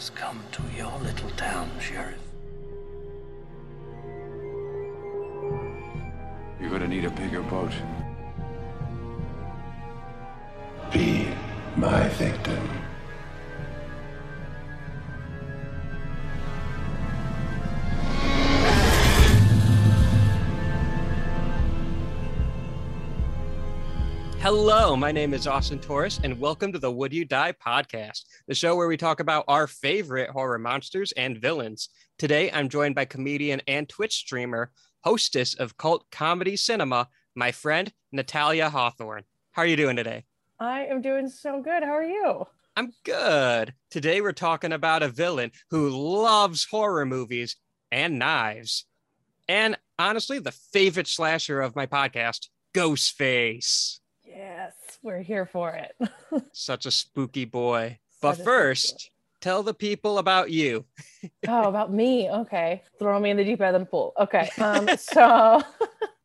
has come to your little town, Sheriff. You're gonna need a bigger boat. Be my victim. Hello, my name is Austin Torres, and welcome to the Would You Die podcast, the show where we talk about our favorite horror monsters and villains. Today, I'm joined by comedian and Twitch streamer, hostess of cult comedy cinema, my friend Natalia Hawthorne. How are you doing today? I am doing so good. How are you? I'm good. Today, we're talking about a villain who loves horror movies and knives. And honestly, the favorite slasher of my podcast, Ghostface. Yes, we're here for it. Such a spooky boy. But Such spooky first, tell the people about you. oh, about me. Okay. Throw me in the deep end of the pool. Okay. Um, so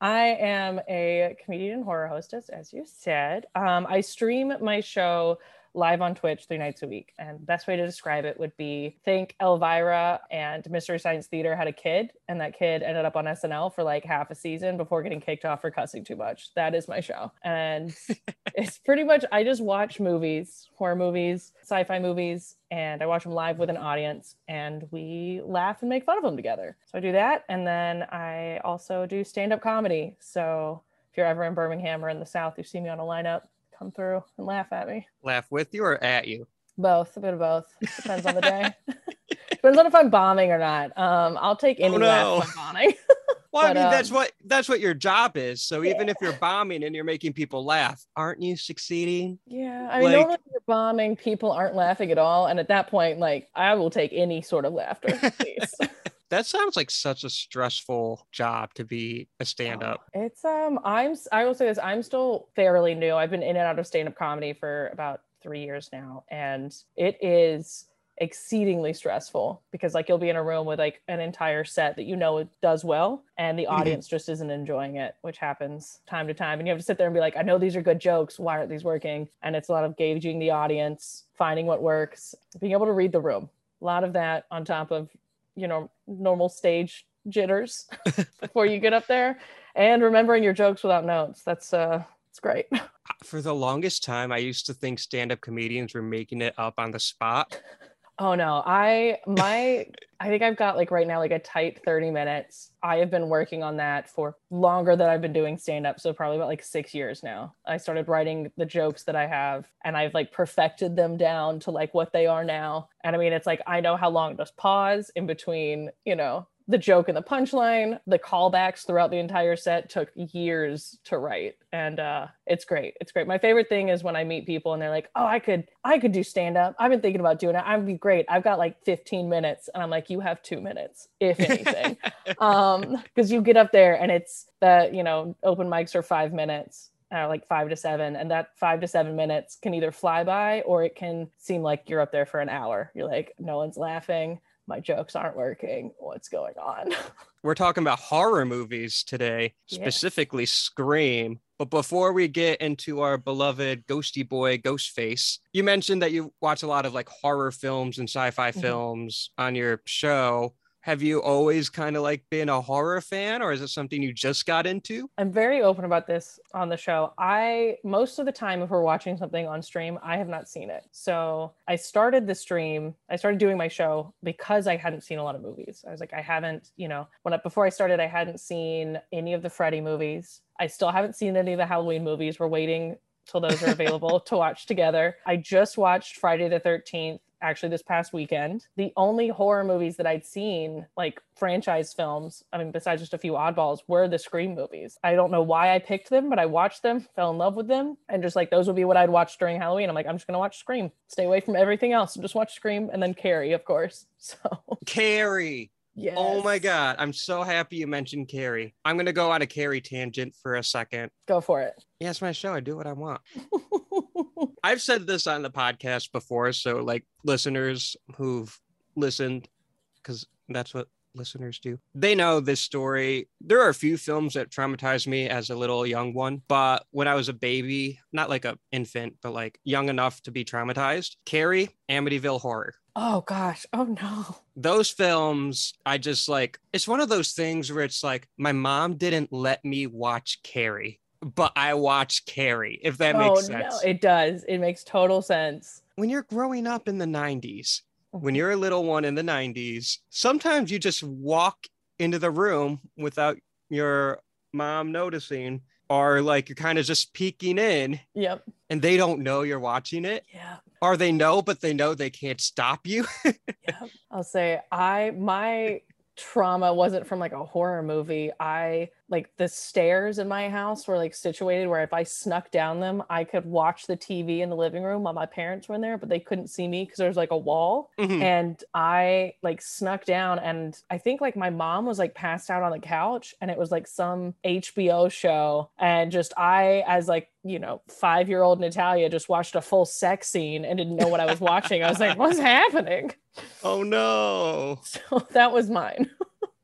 I am a comedian and horror hostess, as you said. Um, I stream my show live on Twitch three nights a week. And best way to describe it would be think Elvira and Mystery Science Theater had a kid, and that kid ended up on SNL for like half a season before getting kicked off for cussing too much. That is my show. And it's pretty much I just watch movies, horror movies, sci-fi movies, and I watch them live with an audience and we laugh and make fun of them together. So I do that and then I also do stand-up comedy. So if you're ever in Birmingham or in the South, you see me on a lineup, come through and laugh at me. Laugh with you or at you? Both, a bit of both. Depends on the day. Depends on if I'm bombing or not. Um, I'll take any Oh, no. laugh if I'm bombing. Well, I But, mean, that's um, what that's what your job is. So even if you're bombing and you're making people laugh, aren't you succeeding? Yeah, I mean, Like- normally you're bombing, people aren't laughing at all, and at that point, like I will take any sort of laughter. That sounds like such a stressful job to be a stand-up. It's um, I'm i will say this, I'm still fairly new. I've been in and out of stand-up comedy for about three years now, and it is exceedingly stressful because like you'll be in a room with like an entire set that you know it does well and the Mhm. audience just isn't enjoying it which happens time to time and you have to sit there and be like i know these are good jokes why aren't these working and it's a lot of gauging the audience finding what works being able to read the room a lot of that on top of you know normal stage jitters before you get up there and remembering your jokes without notes that's uh it's great For the longest time, I used to think stand-up comedians were making it up on the spot. Oh no, I my I think I've got like right now like a tight 30 minutes. I have been working on that for longer than I've been doing stand up, so probably about like 6 years now. I started writing the jokes that I have and I've like perfected them down to like what they are now. And I mean it's like I know how long to pause in between, you know, the joke and the punchline, the callbacks throughout the entire set took years to write. And uh it's great. It's great. My favorite thing is when I meet people and they're like, "Oh, I could I could do stand up. I've been thinking about doing it. I'd be great. I've got like 15 minutes." And I'm like, "You have 2 minutes, if anything." um because you get up there and it's the, you know, open mics are 5 minutes. Uh, like five to seven, and that five to seven minutes can either fly by or it can seem like you're up there for an hour. You're like, no one's laughing, my jokes aren't working. What's going on? We're talking about horror movies today, Yes. specifically Scream. But before we get into our beloved ghosty boy Ghostface, you mentioned that you watch a lot of like horror films and sci-fi Mhm. films on your show. Have you always kind of like been a horror fan or is it something you just got into? I'm very open about this on the show. I most of the time if we're watching something on stream, I have not seen it. So I started the stream, I started doing my show because I hadn't seen a lot of movies. I was like, I haven't, you know, when I, before I started, I hadn't seen any of the Freddy movies. I still haven't seen any of the Halloween movies. We're waiting till those are available to watch together. I just watched Friday the 13th actually this past weekend. The only horror movies that I'd seen, like franchise films, I mean, besides just a few oddballs, were the Scream movies. I don't know why I picked them, but I watched them, fell in love with them, and just like those would be what I'd watch during Halloween. I'm like, I'm just gonna watch Scream, stay away from everything else, just watch Scream, and then Carrie, of course. So Carrie. Yeah. Oh my God. I'm so happy you mentioned Carrie. I'm going to go on a Carrie tangent for a second. Go for it. Yeah, it's my show. I do what I want. I've said this on the podcast before. So, like, listeners who've listened, because that's what listeners do. They know this story. There are a few films that traumatized me as a little young one, but when I was a baby, not like a infant, but like young enough to be traumatized, Carrie, Amityville Horror. Oh gosh. Oh no. Those films, I just like, it's one of those things where it's like, my mom didn't let me watch Carrie, but I watched Carrie, if that oh makes no, it does. It makes total sense. when you're growing up in the 90s, Mm-hmm. when you're a little one in the 90s, sometimes you just walk into the room without your mom noticing, or like you're kind of just peeking in Yep. and they don't know you're watching it, Yeah. or they know, but they know they can't stop you. Yep. I'll say I my trauma wasn't from like a horror movie. I like the stairs in my house were like situated where if I snuck down them, I could watch the TV in the living room while my parents were in there, but they couldn't see me because there was like a wall. Mhm. And I like snuck down and I think like my mom was like passed out on the couch and it was like some HBO show. And just I, as like, you know, five year old Natalia, just watched a full sex scene and didn't know what I was watching. I was like, what's happening? oh no. So that was mine.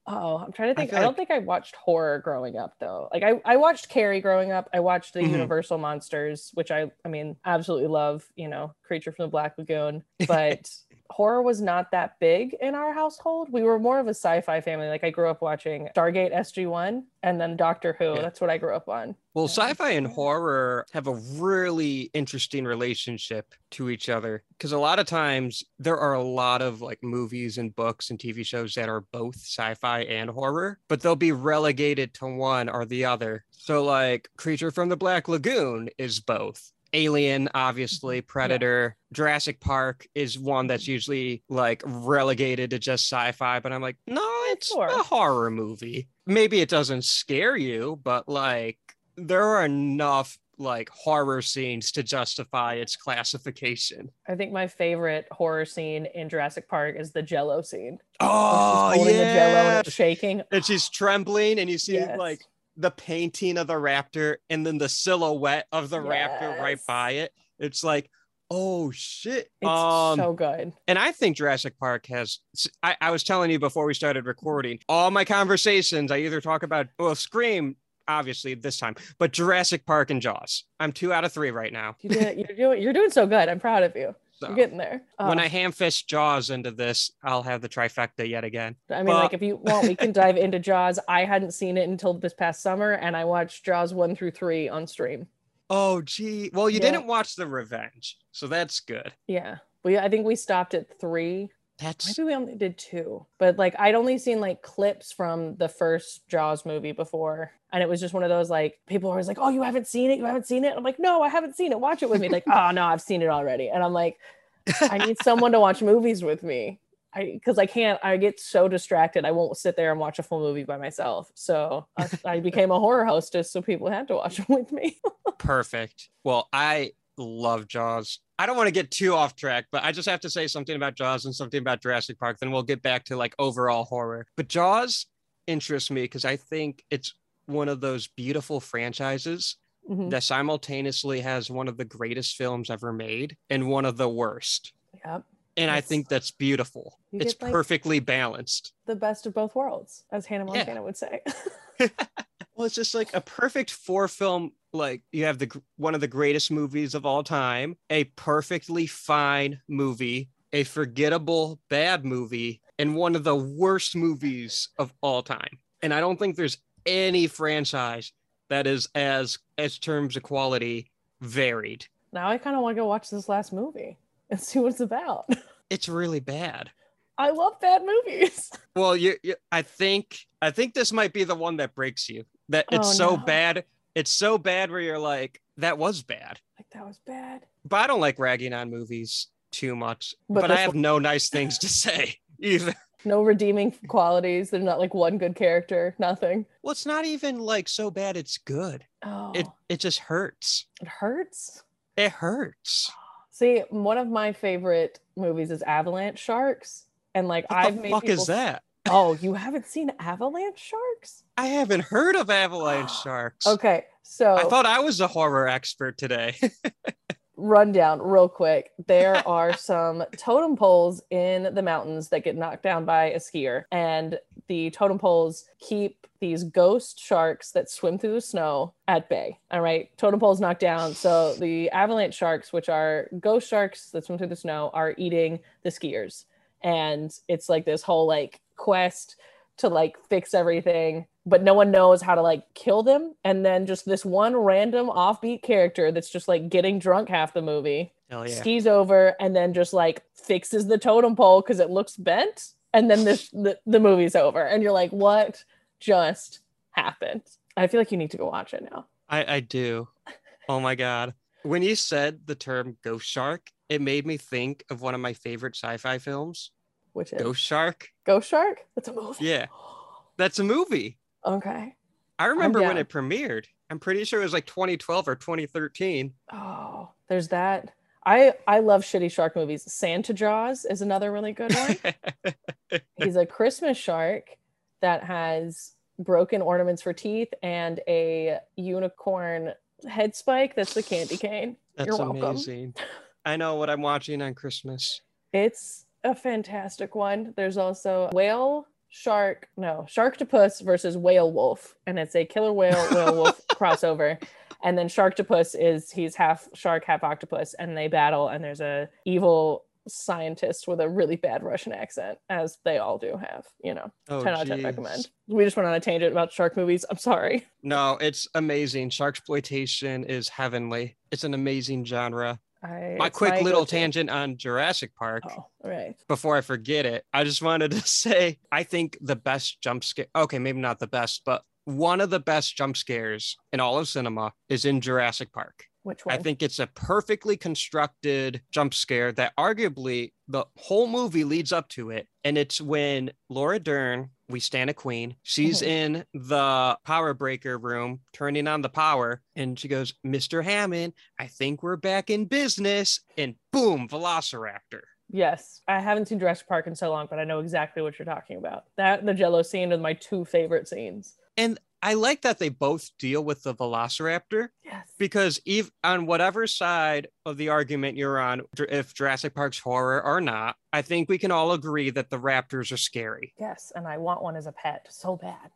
Oh, I'm trying to think. I, feel don't like- think I watched horror growing up though. Like I, I watched Carrie growing up. I watched the Mhm. Universal Monsters, which I I mean absolutely love, you know, Creature from the Black Lagoon. But horror was not that big in our household. We were more of a sci-fi family. Like I grew up watching Stargate SG1 and then Doctor Who. Yeah. That's what I grew up on. Well, sci-fi and horror have a really interesting relationship to each other because a lot of times there are a lot of like movies and books and TV shows that are both sci-fi and horror, but they'll be relegated to one or the other. So like Creature from the Black Lagoon is both. Alien, obviously, mm-hmm. Predator, Jurassic Park is one that's mm-hmm. usually like relegated to just sci-fi, but I'm like, no, it's Sure. a horror movie. Maybe it doesn't scare you, but like there are enough like horror scenes to justify its classification. I think my favorite horror scene in Jurassic Park is the Jello scene. Oh, she's holding the Jello and yeah. it's shaking. And she's trembling, and you see Yes. like the painting of the raptor and then the silhouette of the raptor right by it. It's like, oh shit. It's um, so good. and I think Jurassic Park has. I, I was telling you before we started recording, all my conversations, I either talk about, well, Scream, obviously this time, but Jurassic Park and Jaws. I'm two out of three right now. You did, you're doing you're doing so good. I'm proud of you. So You're getting there. when Oh, I ham fist Jaws into this, I'll have the trifecta yet again. I mean, but- like if you want, we can dive into Jaws. I hadn't seen it until this past summer, and I watched Jaws one through three on stream. Oh, gee. Well, you Yeah. didn't watch The Revenge, so that's good. Yeah, we I think we stopped at three. That's Maybe we only did two, but like I'd only seen like clips from the first Jaws movie before, and it was just one of those like people were always like, "Oh, you haven't seen it? You haven't seen it?" I'm like, "No, I haven't seen it. Watch it with me." Like, "Oh no, I've seen it already," and I'm like, I need someone to watch movies with me. I because I can't. I get so distracted. I won't sit there and watch a full movie by myself. So I, I became a horror hostess, so people had to watch them with me. perfect. Well, I love Jaws. I don't want to get too off track, but I just have to say something about Jaws and something about Jurassic Park. Then we'll get back to like overall horror. But Jaws interests me because I think it's one of those beautiful franchises Mhm. that simultaneously has one of the greatest films ever made and one of the worst. Yep, And I think that's beautiful. It's get, like- perfectly balanced. the best of both worlds, as Hannah Yeah. Montana would say. Well, it's just like a perfect four film. Like you have the one of the greatest movies of all time, a perfectly fine movie, a forgettable bad movie, and one of the worst movies of all time. And I don't think there's any franchise that is as as terms of quality varied. now I kind of want to go watch this last movie and see what it's about. It's really bad. I love bad movies. Well, you, you I think I think this might be the one that breaks you. That it's Oh, so no. bad. It's so bad where you're like, that was bad. like that was bad. but I don't like ragging on movies too much. But But, I have no nice things to say either. No redeeming qualities. There's not like one good character. Nothing. Well, it's not even like so bad it's good. Oh, It it just hurts. it hurts. It hurts. See, one of my favorite movies is Avalanche Sharks, and like What I've made the made fuck people... is that? Oh, you haven't seen Avalanche Sharks? I haven't heard of avalanche sharks. Okay, so I thought I was a horror expert today. rundown real quick. There are some totem poles in the mountains that get knocked down by a skier, and the totem poles keep these ghost sharks that swim through the snow at bay. All right, totem poles knocked down, so the avalanche sharks, which are ghost sharks that swim through the snow, are eating the skiers, and it's like this whole like quest to like fix everything but no one knows how to like kill them and then just this one random offbeat character that's just like getting drunk half the movie yeah. skis over and then just like fixes the totem pole because it looks bent and then this the, the movie's over and you're like what just happened i feel like you need to go watch it now I, I do. Oh my god. When you said the term ghost shark, it made me think of one of my favorite sci-fi films, which is Ghost Shark. ghost shark that's a movie Yeah. That's a movie. okay I remember when it premiered. I'm pretty sure it was like 2012 or 2013. oh there's that i i love shitty shark movies santa jaws is another really good one he's a Christmas shark that has broken ornaments for teeth and a unicorn head spike. That's the candy cane. That's You're welcome. I know what I'm watching on Christmas. It's a fantastic one. There's also whale shark, no, sharktopus versus whale wolf, and it's a killer whale whale wolf crossover. And then sharktopus is he's half shark, half octopus, and they battle. And there's a evil scientist with a really bad Russian accent, as they all do have. You know, Oh, 10 out of 10 geez. recommend. We just went on a tangent about shark movies. I'm sorry. No, it's amazing. Shark exploitation is heavenly. It's an amazing genre. I, my quick little go-to. tangent on Jurassic Park. Oh, right. Before I forget it, I just wanted to say I think the best jump scare. Okay, maybe not the best, but one of the best jump scares in all of cinema is in Jurassic Park. Which one? I think it's a perfectly constructed jump scare that arguably the whole movie leads up to it. And it's when Laura Dern, we stand a queen, she's Mhm. in the power breaker room turning on the power, and she goes, Mr. Hammond, I think we're back in business. And boom, Velociraptor. Yes, I haven't seen Jurassic Park in so long, but I know exactly what you're talking about. That the Jello scene are my two favorite scenes. And I like that they both deal with the Velociraptor Yes. because if on whatever side of the argument you're on, if Jurassic Park's horror or not, I think we can all agree that the raptors are scary. Yes, and I want one as a pet so bad.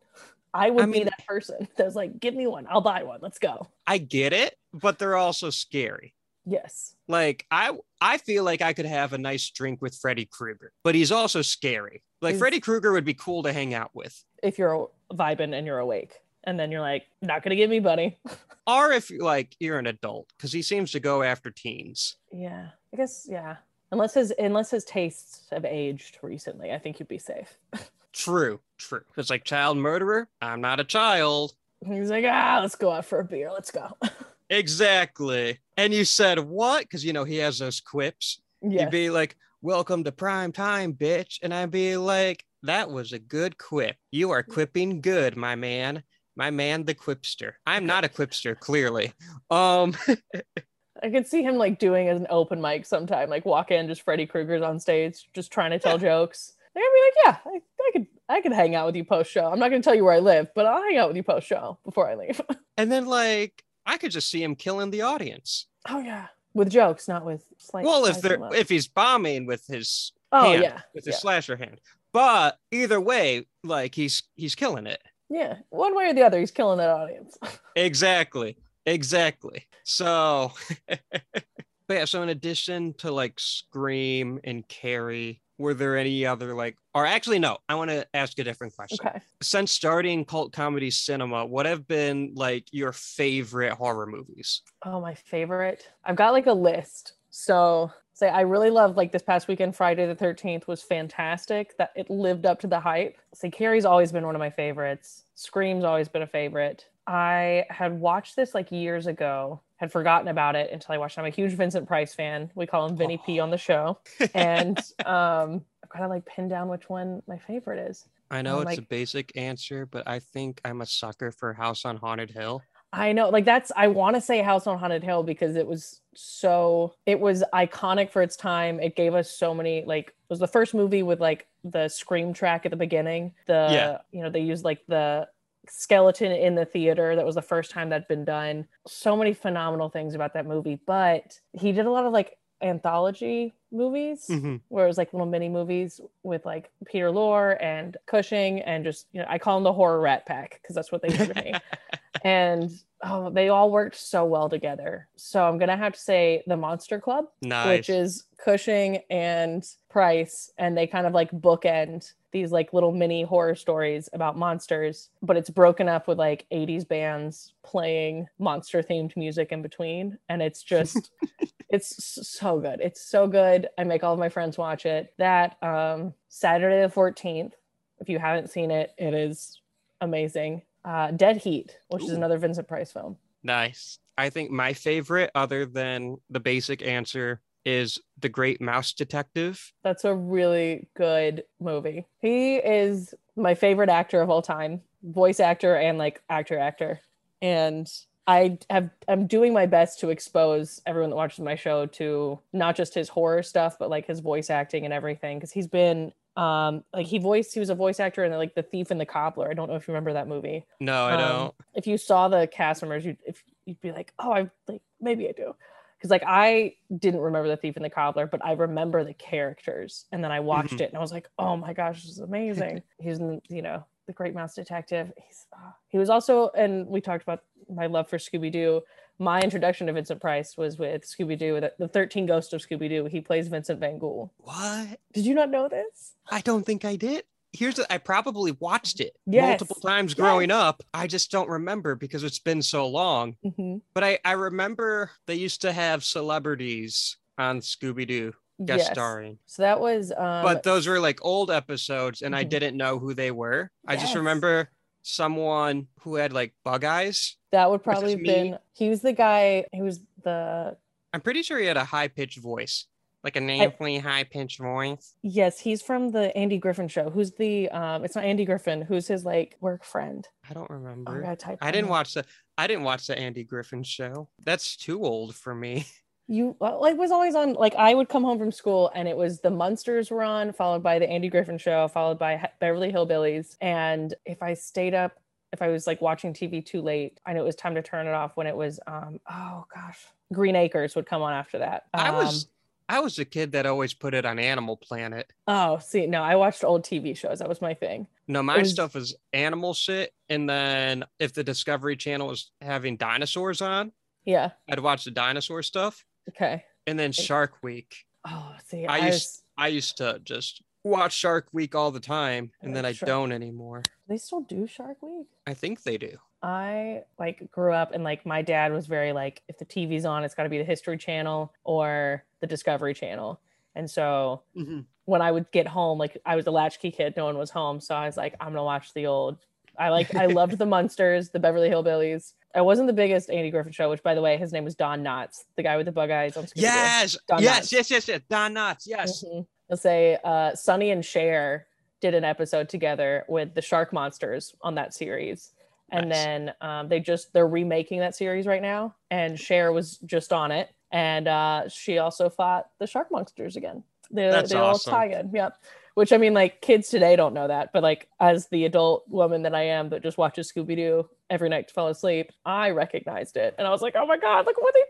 I would I be that person that's like, give me one, I'll buy one. Let's go. I get it, but they're also scary. Yes. Like I I feel like I could have a nice drink with Freddy Krueger, but he's also scary. Like He's- Freddy Krueger would be cool to hang out with. If you're vibing and you're awake. And then you're like, not gonna get me, buddy. Or if you like you're an adult, because he seems to go after teens. yeah. I guess yeah. Unless his unless his tastes have aged recently, I think you'd be safe. True, true. It's like child murderer. I'm not a child. He's like, ah, let's go out for a beer. Let's go. Exactly. And you said what? Because you know he has those quips. yes. You'd be like, "Welcome to prime time, bitch," and I'd be like, "That was a good quip. You are quipping good, my man, my man, the quipster. I'm not a quipster, clearly. Um, I could see him like doing an open mic sometime, like walk in, just Freddy Krueger's on stage, just trying to tell jokes. They're gonna be like, yeah, I, I could, I could hang out with you post show. I'm not gonna tell you where I live, but I'll hang out with you post show before I leave. and then like I could just see him killing the audience. oh yeah, with jokes, not with slight. Well, if they're if he's bombing with his oh hand, yeah, with his yeah, slasher hand, but either way, like he's he's killing it. yeah, one way or the other, he's killing that audience. Exactly. Exactly. So, but yeah, so in addition to like Scream and Carrie, were there any other like, or actually, no, I want to ask a different question. okay, Since starting cult comedy cinema, what have been like your favorite horror movies? oh my favorite. I've got like a list. So say I really loved like this past weekend, Friday the 13th was fantastic. That it lived up to the hype. Say Carrie's always been one of my favorites. Scream's always been a favorite. I had watched this like years ago, had forgotten about it until I watched it. I'm a huge Vincent Price fan. We call him Vinny P on the show. And um I've got to like pin down which one my favorite is. I know Oh, it's like- a basic answer, but I think I'm a sucker for House on Haunted Hill. I know, like that's I want to say House on Haunted Hill because it was so it was iconic for its time. It gave us so many like it was the first movie with like the scream track at the beginning. The Yeah. you know they used like the skeleton in the theater. That was the first time that'd been done. So many phenomenal things about that movie. But he did a lot of like anthology movies Mhm. where it was like little mini movies with like Peter Lorre and Cushing and just you know I call them the horror rat pack because that's what they were to me. and oh, they all worked so well together. So I'm gonna have to say the Monster Club, nice. which is Cushing and Price, and they kind of like bookend these like little mini horror stories about monsters, but it's broken up with like 80s bands playing monster themed music in between. And it's just it's so good. It's so good. I make all of my friends watch it. That um Saturday the 14th, if you haven't seen it, it is amazing. Uh Dead Heat, which is another Vincent Price film. Nice. I think my favorite, other than the basic answer, is The Great Mouse Detective. That's a really good movie. He is my favorite actor of all time, voice actor and like actor actor. And I have I'm doing my best to expose everyone that watches my show to not just his horror stuff, but like his voice acting and everything. Cause he's been um like he voiced he was a voice actor in like The Thief and the Cobbler. I don't know if you remember that movie. No, I Um, don't. If you saw the cast members, you'd if you'd be like, oh, I like maybe I do, because like I didn't remember the thief and the cobbler, but I remember the characters, and then I watched Mhm. it and I was like, oh my gosh, this is amazing. He's in, you know the Great Mouse Detective. He's uh, he was also, and we talked about my love for Scooby Doo. My introduction to Vincent Price was with Scooby Doo, the, the Thirteen Ghosts of Scooby Doo. He plays Vincent Van Ghoul. What? Did you not know this? I don't think I did. Here's the, I probably watched it Yes. multiple times growing Yes. up. I just don't remember because it's been so long. Mhm. But I, I remember they used to have celebrities on Scooby Doo guest Yes. starring. So that was, um, but those were like old episodes and I Mhm. didn't know who they were. I just remember someone who had like bug eyes. that would probably have me. been. He was the guy. He was the I'm pretty sure he had a high pitched voice, like a naturally high pitched voice. Yes, he's from the Andy Griffin show. Who's the um it's not Andy Griffin, who's his like work friend. I don't Oh, I remember. I didn't watch the I didn't watch the Andy Griffin show. That's too old for me. you uh, like was always on like I would come home from school and it was the Munsters were on, followed by the Andy Griffin show, followed by Beverly Hillbillies. And if I stayed up, if I was like watching TV too late, I know it was time to turn it off when it was um oh gosh. Green Acres would come on after that. I Um, was I was a kid that always put it on Animal Planet. oh see no, I watched old TV shows. That was my thing. No, my was- stuff was animal shit. And then if the Discovery Channel was having dinosaurs on, Yeah. I'd watch the dinosaur stuff. Okay. And then Shark Week. Oh, see, I I, used was, I used to just watch Shark Week all the time, and then I Sure. don't anymore. they still do Shark Week. I think they do. I like grew up and like my dad was very like if the TV's on, it's got to be the History Channel or the Discovery Channel. And so mm-hmm. when I would get home, like I was a latchkey kid, no one was home, so I was like, I'm gonna watch the old. I like I loved the Munsters, the Beverly Hillbillies. I wasn't the biggest Andy Griffin show, which by the way, his name was Don Knotts, the guy with the bug eyes on Yes, Don yes, yes, yes, yes. Don Knotts, yes. Mhm. I'll say uh, Sonny and Cher did an episode together with the Shark Monsters on that series, and Nice. then um, they just they're remaking that series right now, and Cher was just on it, and uh, she also fought the Shark Monsters again. They're, That's they're all awesome. tie-in, yep. Which I mean, like kids today don't know that, but like as the adult woman that I am that just watches Scooby Doo every night to fall asleep, I recognized it, and I was like, oh my god, look what they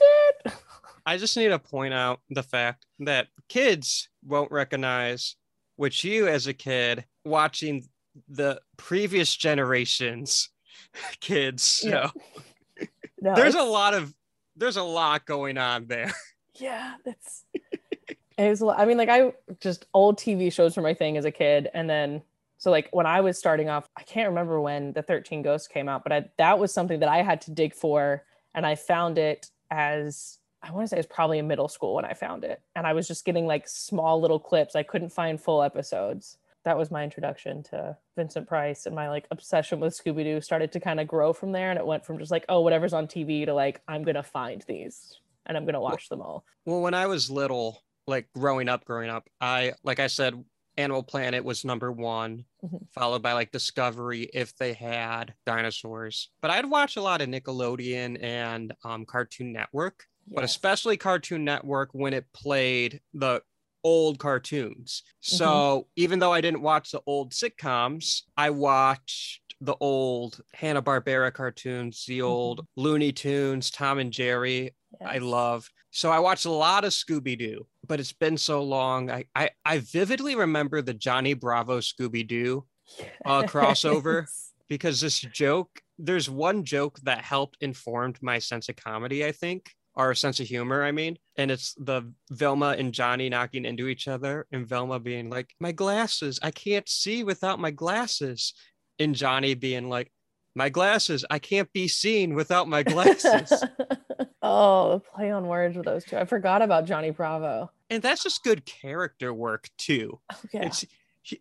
did. I just need to point out the fact that kids won't recognize what you, as a kid, watching the previous generations kids. Yeah. No, there's a lot of there's a lot going on there. yeah that's it was a lot- i mean like i just old tv shows were my thing as a kid and then so like when i was starting off i can't remember when the 13 ghosts came out but I, that was something that i had to dig for and i found it as i want to say it was probably in middle school when i found it and i was just getting like small little clips i couldn't find full episodes that was my introduction to Vincent Price and my like obsession with Scooby Doo started to kind of grow from there. And it went from just like, oh, whatever's on TV to like, I'm going to find these and I'm going to watch them all. Well, when I was little, like growing up, growing up, I like I said, Animal Planet was number one, Mhm. followed by like Discovery if they had dinosaurs. But I'd watch a lot of Nickelodeon and um, Cartoon Network, but especially Cartoon Network when it played the old cartoons. So even though I didn't watch the old sitcoms, I watched the old Hanna Barbera cartoons, the old Looney Tunes, Tom and Jerry. I Yes. love. So I watched a lot of Scooby Doo, but it's been so long. I I, I vividly remember the Johnny Bravo Scooby Doo uh, crossover. Because this joke, there's one joke that helped informed my sense of comedy, I think, or sense of humor, I mean. And it's the Velma and Johnny knocking into each other, and Velma being like, My glasses, I can't see without my glasses. And Johnny being like, My glasses, I can't be seen without my glasses. oh, the play on words with those two. I forgot about Johnny Bravo. And that's just good character work, too. Oh, yeah. It's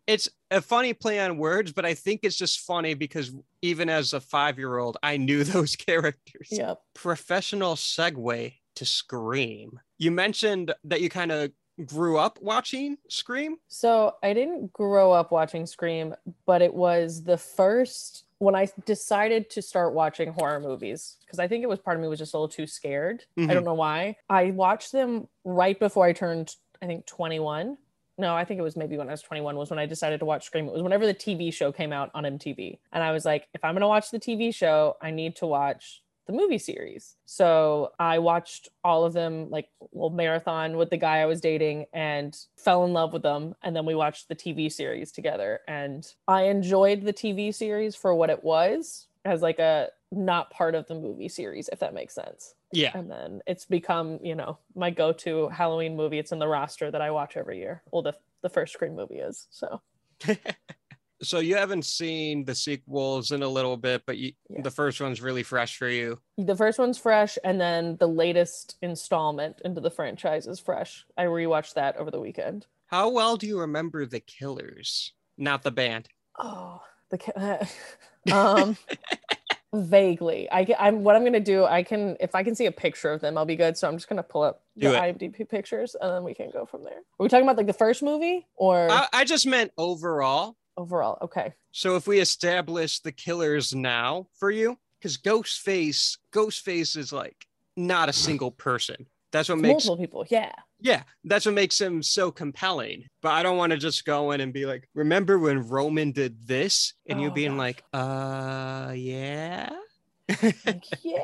it's a funny play on words, but I think it's just funny because even as a five year old, I knew those characters. Yep. Professional segue to Scream. You mentioned that you kind of grew up watching Scream. So I didn't grow up watching Scream, but it was the first when I decided to start watching horror movies because I think it was part of me was just a little too scared. I Mhm. don't know why. I watched them right before I turned, I think, 21. No, I think it was maybe when I was 21 was when I decided to watch Scream. It was whenever the TV show came out on MTV. And I was like, if I'm going to watch the TV show, I need to watch the movie series. So I watched all of them, like well, marathon with the guy I was dating and fell in love with them. And then we watched the TV series together. And I enjoyed the TV series for what it was as like a not part of the movie series, if that makes sense. Yeah. And then it's become, you know, my go-to Halloween movie. It's in the roster that I watch every year. Well, the the first Scream movie is. So So you haven't seen the sequels in a little bit, but you, Yeah. the first one's really fresh for you. the first one's fresh, and then the latest installment into the franchise is fresh. I rewatched that over the weekend. How well do you remember the Killers? Not the band. Oh, the ca- um vaguely. I get, I'm what I'm gonna do. I can if I can see a picture of them, I'll be good. So I'm just gonna pull up Do the it. IMDb pictures, and then we can go from there. Are we talking about like the first movie or I, I just meant overall. Overall? Okay. So if we establish the killers now for you, because Ghostface, Ghostface is like not a single person. That's what It's makes multiple people. Yeah. yeah, that's what makes him so compelling. But I don't want to just go in and be like, remember when Roman did this? And you Oh, being gosh. like, uh yeah. Like, yeah.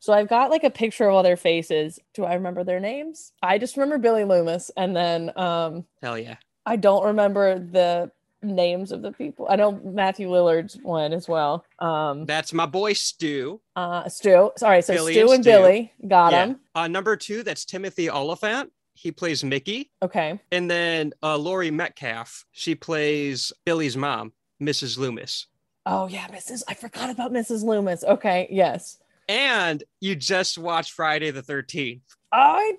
So I've got like a picture of all their faces. Do I remember their names? I just remember Billy Loomis, and then um Hell yeah. I don't remember the names of the people. I know Matthew Lillard's one as well. Um, That's my boy Stu. uh, Stu. Sorry, so Billy Stu and Stu. Billy got Yeah. him. Uh, number two, that's Timothy Olyphant. He plays Mickey. Okay. And then uh, Laurie Metcalf, she plays Billy's mom, Mrs. Loomis. Oh yeah, Mrs. I forgot about Mrs. Loomis. Okay. Yes. And you just watched Friday the 13th. Oh, I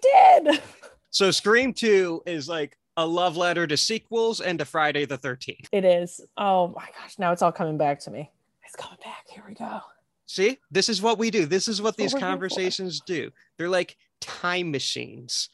did. So Scream 2 is like a love letter to sequels and to Friday the 13th. It is. Oh my gosh. Now it's all coming back to me. It's coming back. Here we go. See, this is what we do. This is what That's these what we're here for. conversations do. They're like time machines.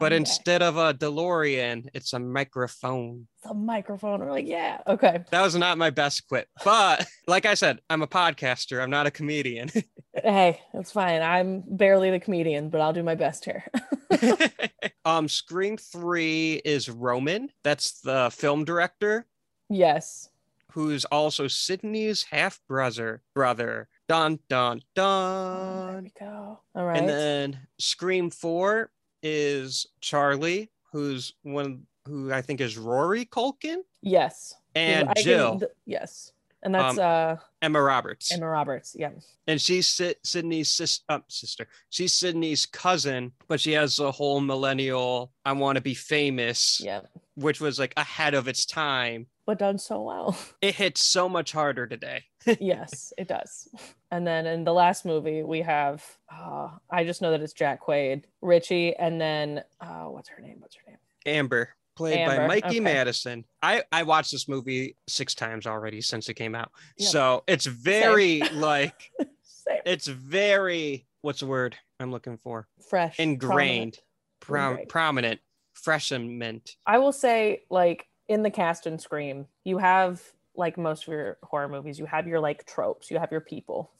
But back. instead of a DeLorean, it's a microphone. it's a microphone. We're like, yeah. Okay. That was not my best quip. But like I said, I'm a podcaster. I'm not a comedian. Hey, it's fine. I'm barely the comedian, but I'll do my best here. um, Scream 3 is Roman. That's the film director yes. who's also Sydney's half brother. Brother. Dun dun There we go. All right. And then Scream 4 is Charlie, who's one who I think is Rory Culkin yes. and I Jill, th- yes. And that's Um, uh Emma Roberts. Emma Roberts. Yeah. and she's Sid- Sydney's sis- uh, sister. She's Sydney's cousin, but she has the whole millennial I want to be famous, Yeah. which was like ahead of its time. But done so well. It hits so much harder today. yes, it does. And then in the last movie, we have uh I just know that it's Jack Quaid, Richie, and then uh what's her name? What's her name? Amber, played by Mikey okay. Madison. I I watched this movie six times already since it came out, Yep. so it's very like Same. it's very what's the word I'm looking for? Fresh. Ingrained, prominent. prom- Ingrained. prominent, fresh and mint. I will say, like in the cast and Scream, you have like most of your horror movies, you have your like tropes, you have your people,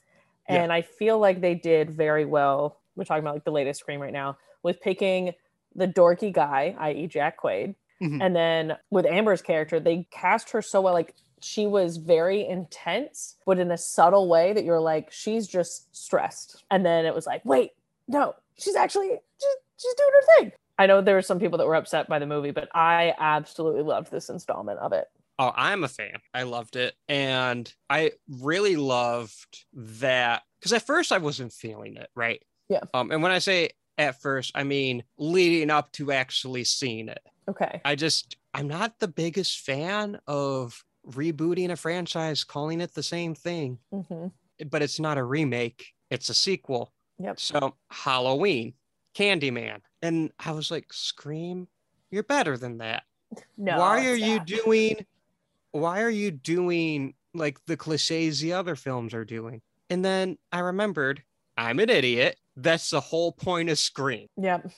Yeah. and I feel like they did very well. We're talking about like the latest Scream right now with picking the dorky guy, i.e., Jack Quaid, Mhm. and then with Amber's character, they cast her so well. Like she was very intense, but in a subtle way that you're like, she's just stressed. And then it was like, wait, no, she's actually she's, she's doing her thing. I know there were some people that were upset by the movie, but I absolutely loved this installment of it. Oh, I'm a fan. I loved it. And I really loved that because at first I wasn't feeling it, right? Yeah. Um, and when I say at first, I mean leading up to actually seeing it. Okay. I just I'm not the biggest fan of rebooting a franchise, calling it the same thing, hmm but it's not a remake, it's a sequel. Yep. So Halloween, Candyman. And I was like, Scream, you're better than that. No. why are you not. doing why are you doing like the cliches the other films are doing? And then I remembered I'm an idiot. That's the whole point of Scream. Yep.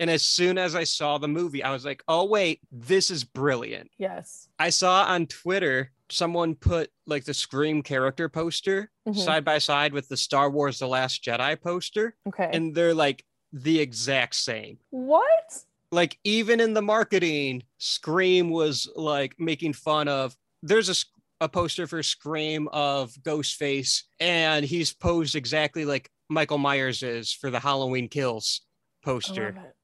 And as soon as I saw the movie, I was like, oh, wait, this is brilliant. Yes. I saw on Twitter someone put like the Scream character poster Mhm. side by side with the Star Wars The Last Jedi poster, Okay. and they're like the exact same. what? Like, even in the marketing, Scream was like making fun of. There's a a poster for Scream of Ghostface, and he's posed exactly like Michael Myers is for the Halloween Kills I poster. love it.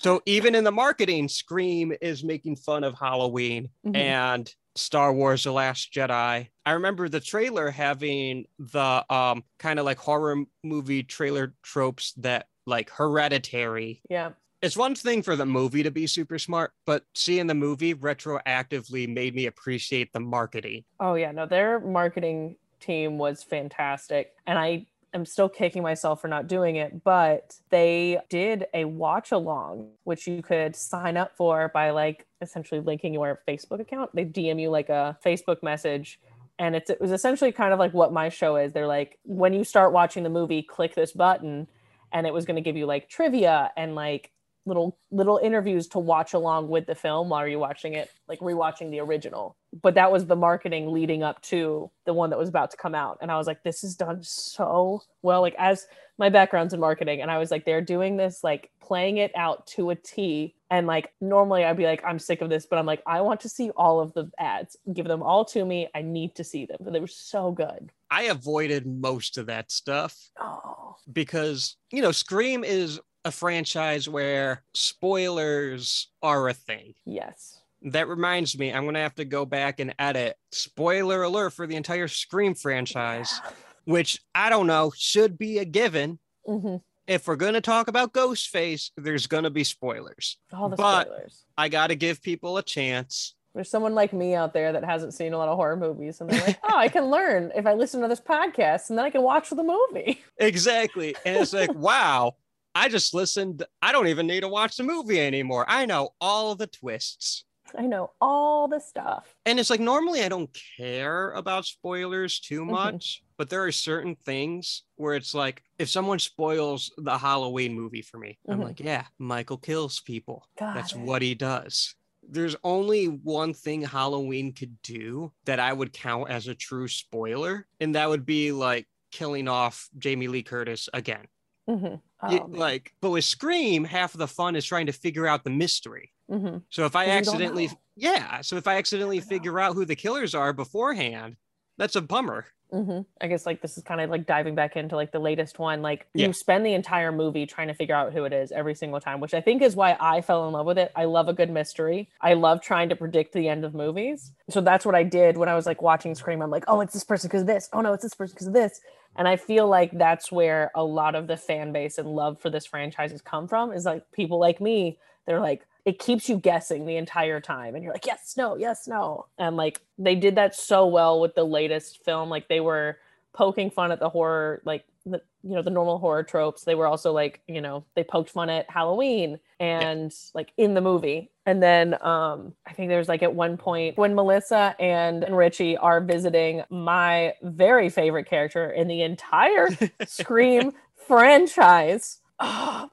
So it. even in the marketing, Scream is making fun of Halloween Mhm. and Star Wars: The Last Jedi. I remember the trailer having the um kind of like horror movie trailer tropes that like Hereditary. yeah. It's one thing for the movie to be super smart, but seeing the movie retroactively made me appreciate the marketing. Oh yeah, no, their marketing team was fantastic. And I am still kicking myself for not doing it, but they did a watch along, which you could sign up for by like essentially linking your Facebook account. They DM you like a Facebook message. And it's, it was essentially kind of like what my show is. They're like, when you start watching the movie, click this button. And it was going to give you like trivia and like little little interviews to watch along with the film while you're watching it, like rewatching the original. But that was the marketing leading up to the one that was about to come out. And I was like, this is done so well. Like as my background's in marketing, and I was like, they're doing this, like playing it out to a T. And like normally I'd be like, I'm sick of this, but I'm like, I want to see all of the ads. Give them all to me. I need to see them. They were so good. I avoided most of that stuff Oh, because you know Scream is a franchise where spoilers are a thing. yes. That reminds me, I'm gonna have to go back and edit spoiler alert for the entire Scream franchise, which I don't know should be a given. hmm If we're gonna talk about Ghostface, there's gonna be spoilers. All the But- spoilers. I gotta give people a chance. There's someone like me out there that hasn't seen a lot of horror movies, and they're like, "Oh, I can learn if I listen to this podcast, and then I can watch the movie." Exactly. And it's like, wow, I just listened. I don't even need to watch the movie anymore. I know all the twists. I know all the stuff. and it's like normally I don't care about spoilers too Mhm. much, but there are certain things where it's like if someone spoils the Halloween movie for me, I'm Mhm. like, yeah, Michael kills people. Got That's it. what he does. There's only one thing Halloween could do that I would count as a true spoiler, and that would be like killing off Jamie Lee Curtis again. Mhm. Oh, man. like, but with Scream, half of the fun is trying to figure out the mystery. Mhm. So if I accidentally, yeah, so if I accidentally know. figure out who the killers are beforehand, that's a bummer. Mhm. I guess like this is kind of like diving back into like the latest one. Like Yeah. you spend the entire movie trying to figure out who it is every single time, which I think is why I fell in love with it. I love a good mystery. I love trying to predict the end of movies. So that's what I did when I was like watching Scream. I'm like, oh, it's this person because this. Oh no, it's this person because of this. And I feel like that's where a lot of the fan base and love for this franchise has come from. Is like people like me. They're like, it keeps you guessing the entire time, and you're like, yes, no, yes, no. And like they did that so well with the latest film. Like they were poking fun at the horror like the you know the normal horror tropes they were also like you know they poked fun at halloween and like in the movie and then um i think there's like at one point when melissa and richie are visiting my very favorite character in the entire scream franchise oh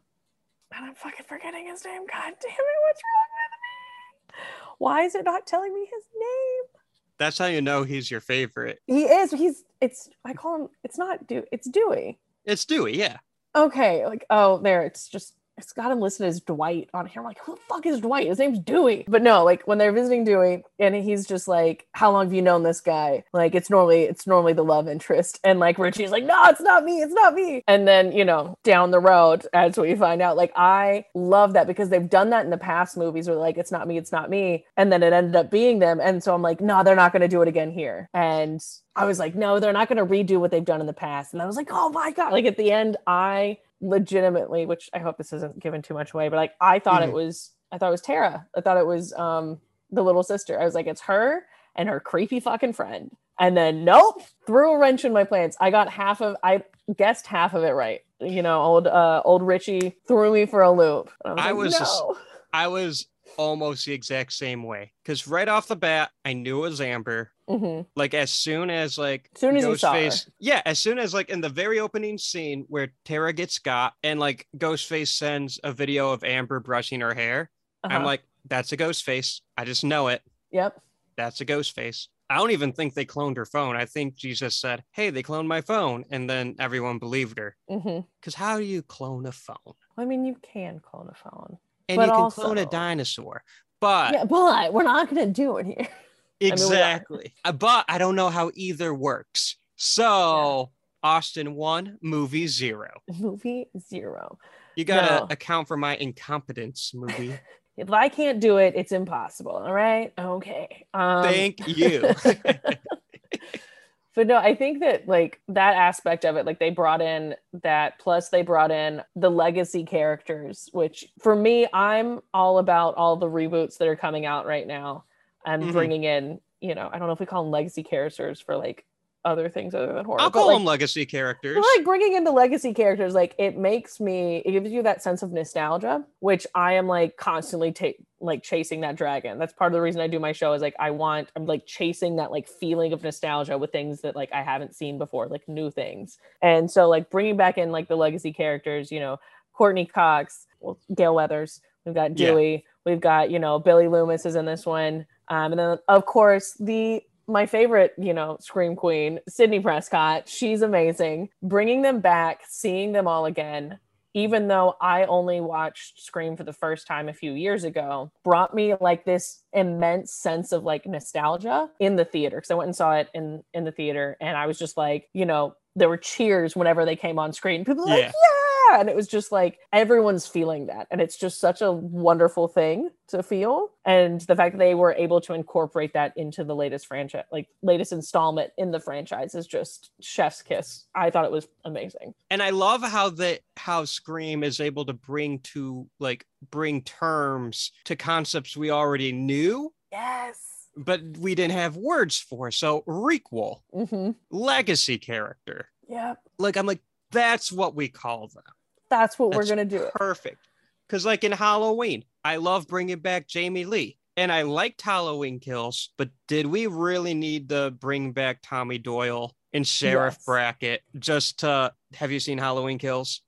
and i'm fucking forgetting his name god damn it what's wrong with me why is it not telling me his name That's how you know he's your favorite. he is he's it's i call him it's not do it's dewey It's Dewey, yeah. okay like oh there it's just it's got him listed as Dwight on here. I'm like, who the fuck is Dwight? His name's Dewey. But no, like when they're visiting Dewey and he's just like, How long have you known this guy? Like it's normally it's normally the love interest. And like Richie's like, No, it's not me, it's not me. And then, you know, down the road, as we find out, like I love that because they've done that in the past movies where like it's not me, it's not me. And then it ended up being them. And so I'm like, no, they're not gonna do it again here. And I was like, no, they're not going to redo what they've done in the past. And I was like, oh my God. Like at the end, I legitimately, which I hope this isn't given too much away, but like I thought Mhm. it was, I thought it was Tara. I thought it was um the little sister. I was like, it's her and her creepy fucking friend. And then nope, threw a wrench in my plans. I got half of I guessed half of it right. You know, old uh old Richie threw me for a loop. I I was was, just- no. I was almost the exact same way because right off the bat, I knew it was Amber. Mhm. Like as soon as like As soon as you saw her. Ghostface, yeah, as soon as like in the very opening scene where Tara gets got and like Ghostface sends a video of Amber brushing her hair, I'm Uh-huh. like, that's a Ghostface. I just know it. yep. That's a Ghostface. I don't even think they cloned her phone. I think jesus said, "Hey, they cloned my phone," and then everyone believed her. Because how do you clone a phone? I mean, you can clone a phone. And But you can also- clone a dinosaur, but yeah, but we're not gonna do it here. we are. Exactly. Uh, but I don't know how either works. So Austin one, movie zero. Movie zero. You gotta No. account for my incompetence, movie. If I can't do it, it's impossible. All right. Okay. Um, Thank you. but no, I think that like that aspect of it, like they brought in that, plus they brought in the legacy characters, which for me, I'm all about all the reboots that are coming out right now and Mhm. bringing in, you know, I don't know if we call them legacy characters for like other things other than horror. I'll call like, them legacy characters. Like bringing in the legacy characters, like it makes me, it gives you that sense of nostalgia, which I am like constantly take like chasing that dragon. That's part of the reason I do my show is like I want, I'm like chasing that like feeling of nostalgia with things that like I haven't seen before, like new things. And so like bringing back in like the legacy characters, you know, Courteney Cox, well, Gale Weathers, we've got Yeah. Dewey, we've got you know Billy Loomis is in this one, um, and then of course the my favorite, you know, scream queen, Sidney Prescott. She's amazing. Bringing them back, seeing them all again, even though I only watched Scream for the first time a few years ago, brought me like this immense sense of like nostalgia in the theater. Because I went and saw it in in the theater, and I was just like, you know, there were cheers whenever they came on screen. People were like, Yeah. Yeah, and it was just like everyone's feeling that, and it's just such a wonderful thing to feel. And the fact that they were able to incorporate that into the latest franchise, like latest installment in the franchise, is just chef's kiss. I thought it was amazing. and I love how the how Scream is able to bring to like bring terms to concepts we already knew, Yes. but we didn't have words for. So requel, Mm-hmm. legacy character. Yeah. Like I'm like, that's what we call them. That's what we're gonna do. Perfect. Because like in Halloween, I love bringing back Jamie Lee. And I liked Halloween Kills, but did we really need to bring back Tommy Doyle and Sheriff Yes. Brackett just to have you seen Halloween Kills?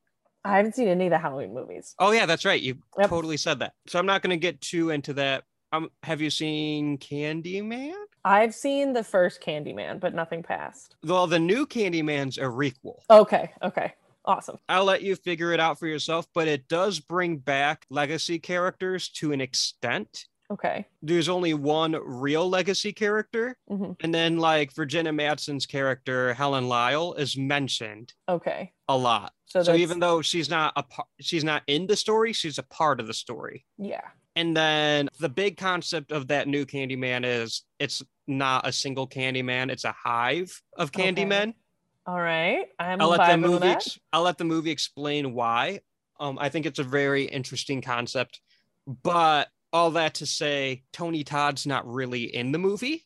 I haven't seen any of the Halloween movies. Oh yeah, that's right. You Yep. totally said that. So I'm not going to get too into that. Um, have you seen Candyman? I've seen the first Candyman, but nothing past. Well, the new Candyman's a requel. Okay. Okay. Awesome. I'll let you figure it out for yourself, but it does bring back legacy characters to an extent. Okay. There's only one real legacy character, hmm and then like Virginia Madsen's character Helen Lyle is mentioned Okay. a lot. So, So, even though she's not a par- she's not in the story, she's a part of the story. yeah. And then the big concept of that new Candyman is it's not a single Candyman, it's a hive of Okay. Candymen. All right. I'm I'll let the movie ex- I'll let the movie explain why. Um, I think it's a very interesting concept, but all that to say, Tony Todd's not really in the movie.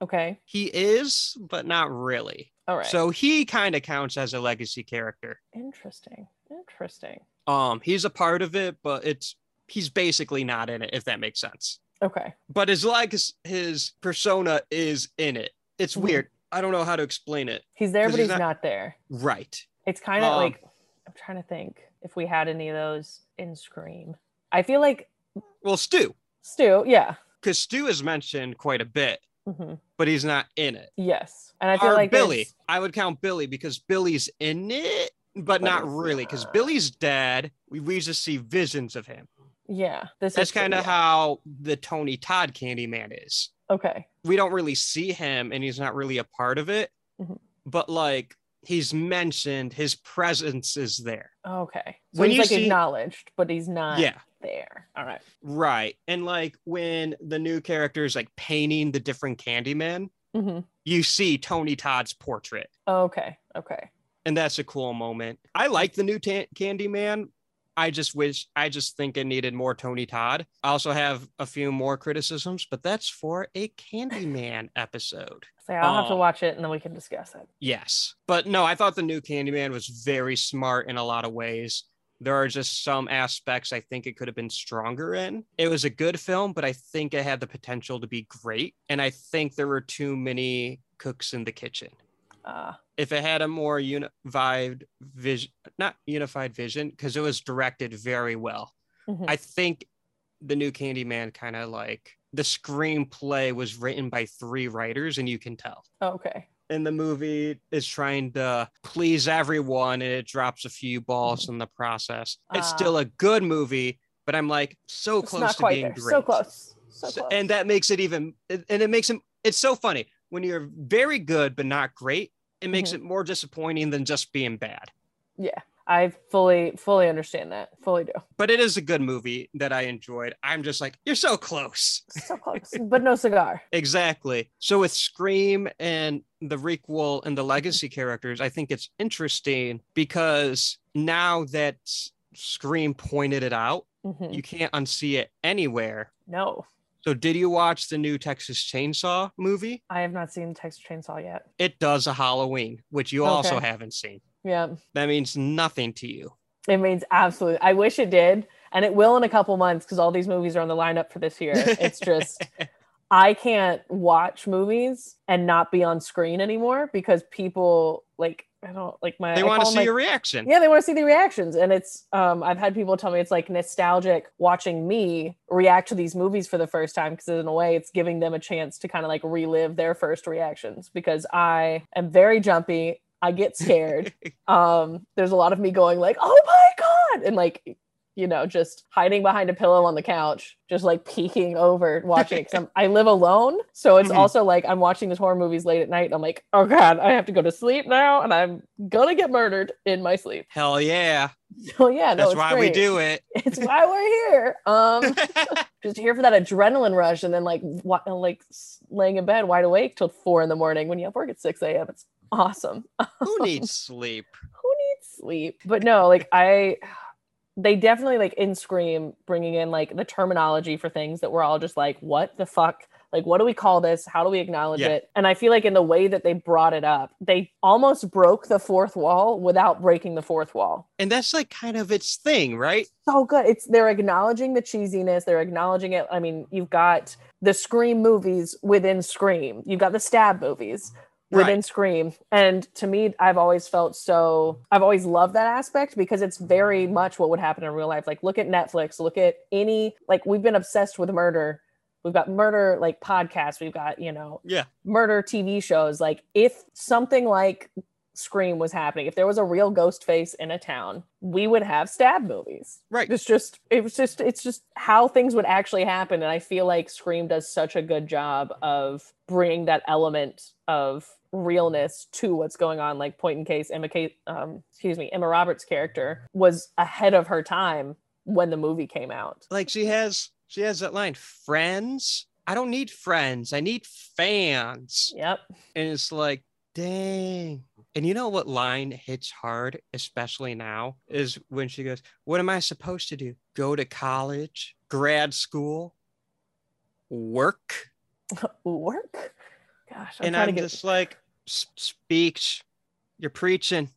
Okay. He is, but not really. All right. So he kind of counts as a legacy character. interesting. Interesting. Um, he's a part of it, but it's he's basically not in it, if that makes sense. Okay. But his like his, persona is in it. It's Mhm. weird. I don't know how to explain it. He's there, but he's he's not- not, there. Right. It's kind of Um, like I'm trying to think if we had any of those in Scream. I feel like Well, Stu, Stu. Yeah. because Stu is mentioned quite a bit, hmm but he's not in it. Yes. And I feel or like Billy. there's- I would count Billy because Billy's in it, but not really because. Billy's dead. We, we just see visions of him. Yeah, this That's kind of yeah. how the Tony Todd Candyman is. Okay. We don't really see him and he's not really a part of it, Mm-hmm. but like he's mentioned, his presence is there. Okay. So When he's you like see- acknowledged, but he's not Yeah. there. All right. Right. And like when the new character is like painting the different Candyman, mm-hmm. you see Tony Todd's portrait. Okay. Okay. And that's a cool moment. I like the new ta- Candyman. I just wish, I just think it needed more Tony Todd. I also have a few more criticisms, but that's for a Candyman episode. So I'll have to Oh. watch it and then we can discuss it. Yes. But no, I thought the new Candyman was very smart in a lot of ways. There are just some aspects I think it could have been stronger in. It was a good film, but I think it had the potential to be great. And I think there were too many cooks in the kitchen. Uh, If it had a more unified vision, not unified vision, because it was directed very well. mhm. I think the new Candyman kind of like the screenplay was written by three writers, and you can tell okay. And the movie is trying to please everyone and it drops a few balls in the process. It's Ah. still a good movie, but I'm like so close to being there. great. So close. So So- close. and that makes it even and it makes him it's so funny when you're very good but not great it makes Mhm. it more disappointing than just being bad yeah, I fully fully understand that. Fully do. but it is a good movie that i enjoyed i'm just like you're so close So close, but no cigar. exactly so with scream and the requel and the legacy characters i think it's interesting because now that scream pointed it out Mhm. you can't unsee it anywhere No, so did you watch the new texas chainsaw movie I have not seen Texas Chainsaw yet. it does a Halloween, which you also haven't seen. Yeah, That means nothing to you. it means absolutely. I wish it did, and it will in a couple months because all these movies are on the lineup for this year. It's just I can't watch movies and not be on screen anymore because people like I don't like my they want to see like, your reaction. yeah they want to see the reactions. And it's um i've had people tell me it's like nostalgic watching me react to these movies for the first time because in a way it's giving them a chance to kind of like relive their first reactions because i am very jumpy. I get scared. Um there's a lot of me going like oh my god! And like you know just hiding behind a pillow on the couch just like peeking over watching 'cause I'm- i live alone so it's Mhm. also like i'm watching these horror movies late at night and i'm like oh god i have to go to sleep now and i'm gonna get murdered in my sleep Hell yeah. so yeah no, That's why we do it. it's why we're here um just here for that adrenaline rush and then like wa- like laying in bed wide awake till four in the morning when you have work at 6 a.m it's awesome Who needs sleep? who needs sleep but no like i they definitely like in scream bringing in like the terminology for things that we're all just like what the fuck? Like what do we call this? How do we acknowledge Yeah. it? And i feel like in the way that they brought it up they almost broke the fourth wall without breaking the fourth wall. And that's like kind of its thing, right? so good. It's they're acknowledging the cheesiness. They're acknowledging it. I mean you've got the scream movies within scream. You've got the stab movies within Right. Scream. And to me, I've always felt so, I've always loved that aspect because it's very much what would happen in real life. Like, look at Netflix, look at any, like, we've been obsessed with murder. We've got murder, like, podcasts, we've got, you know, Yeah. murder TV shows. Like, if something like Scream was happening, if there was a real ghost face in a town, we would have stab movies. Right. It's just, it was just, it's just how things would actually happen. And I feel like Scream does such a good job of bringing that element of realness to what's going on. Like point in case, Emma, um, excuse me, Emma Roberts' character was ahead of her time when the movie came out. Like she has she has that line, friends. I don't need friends. I need fans. Yep. And it's like, dang. And you know what line hits hard, especially now, is when she goes, What am I supposed to do? Go to college, grad school, work? Work. Gosh, I'm and I'm to get. just like, speech, you're preaching.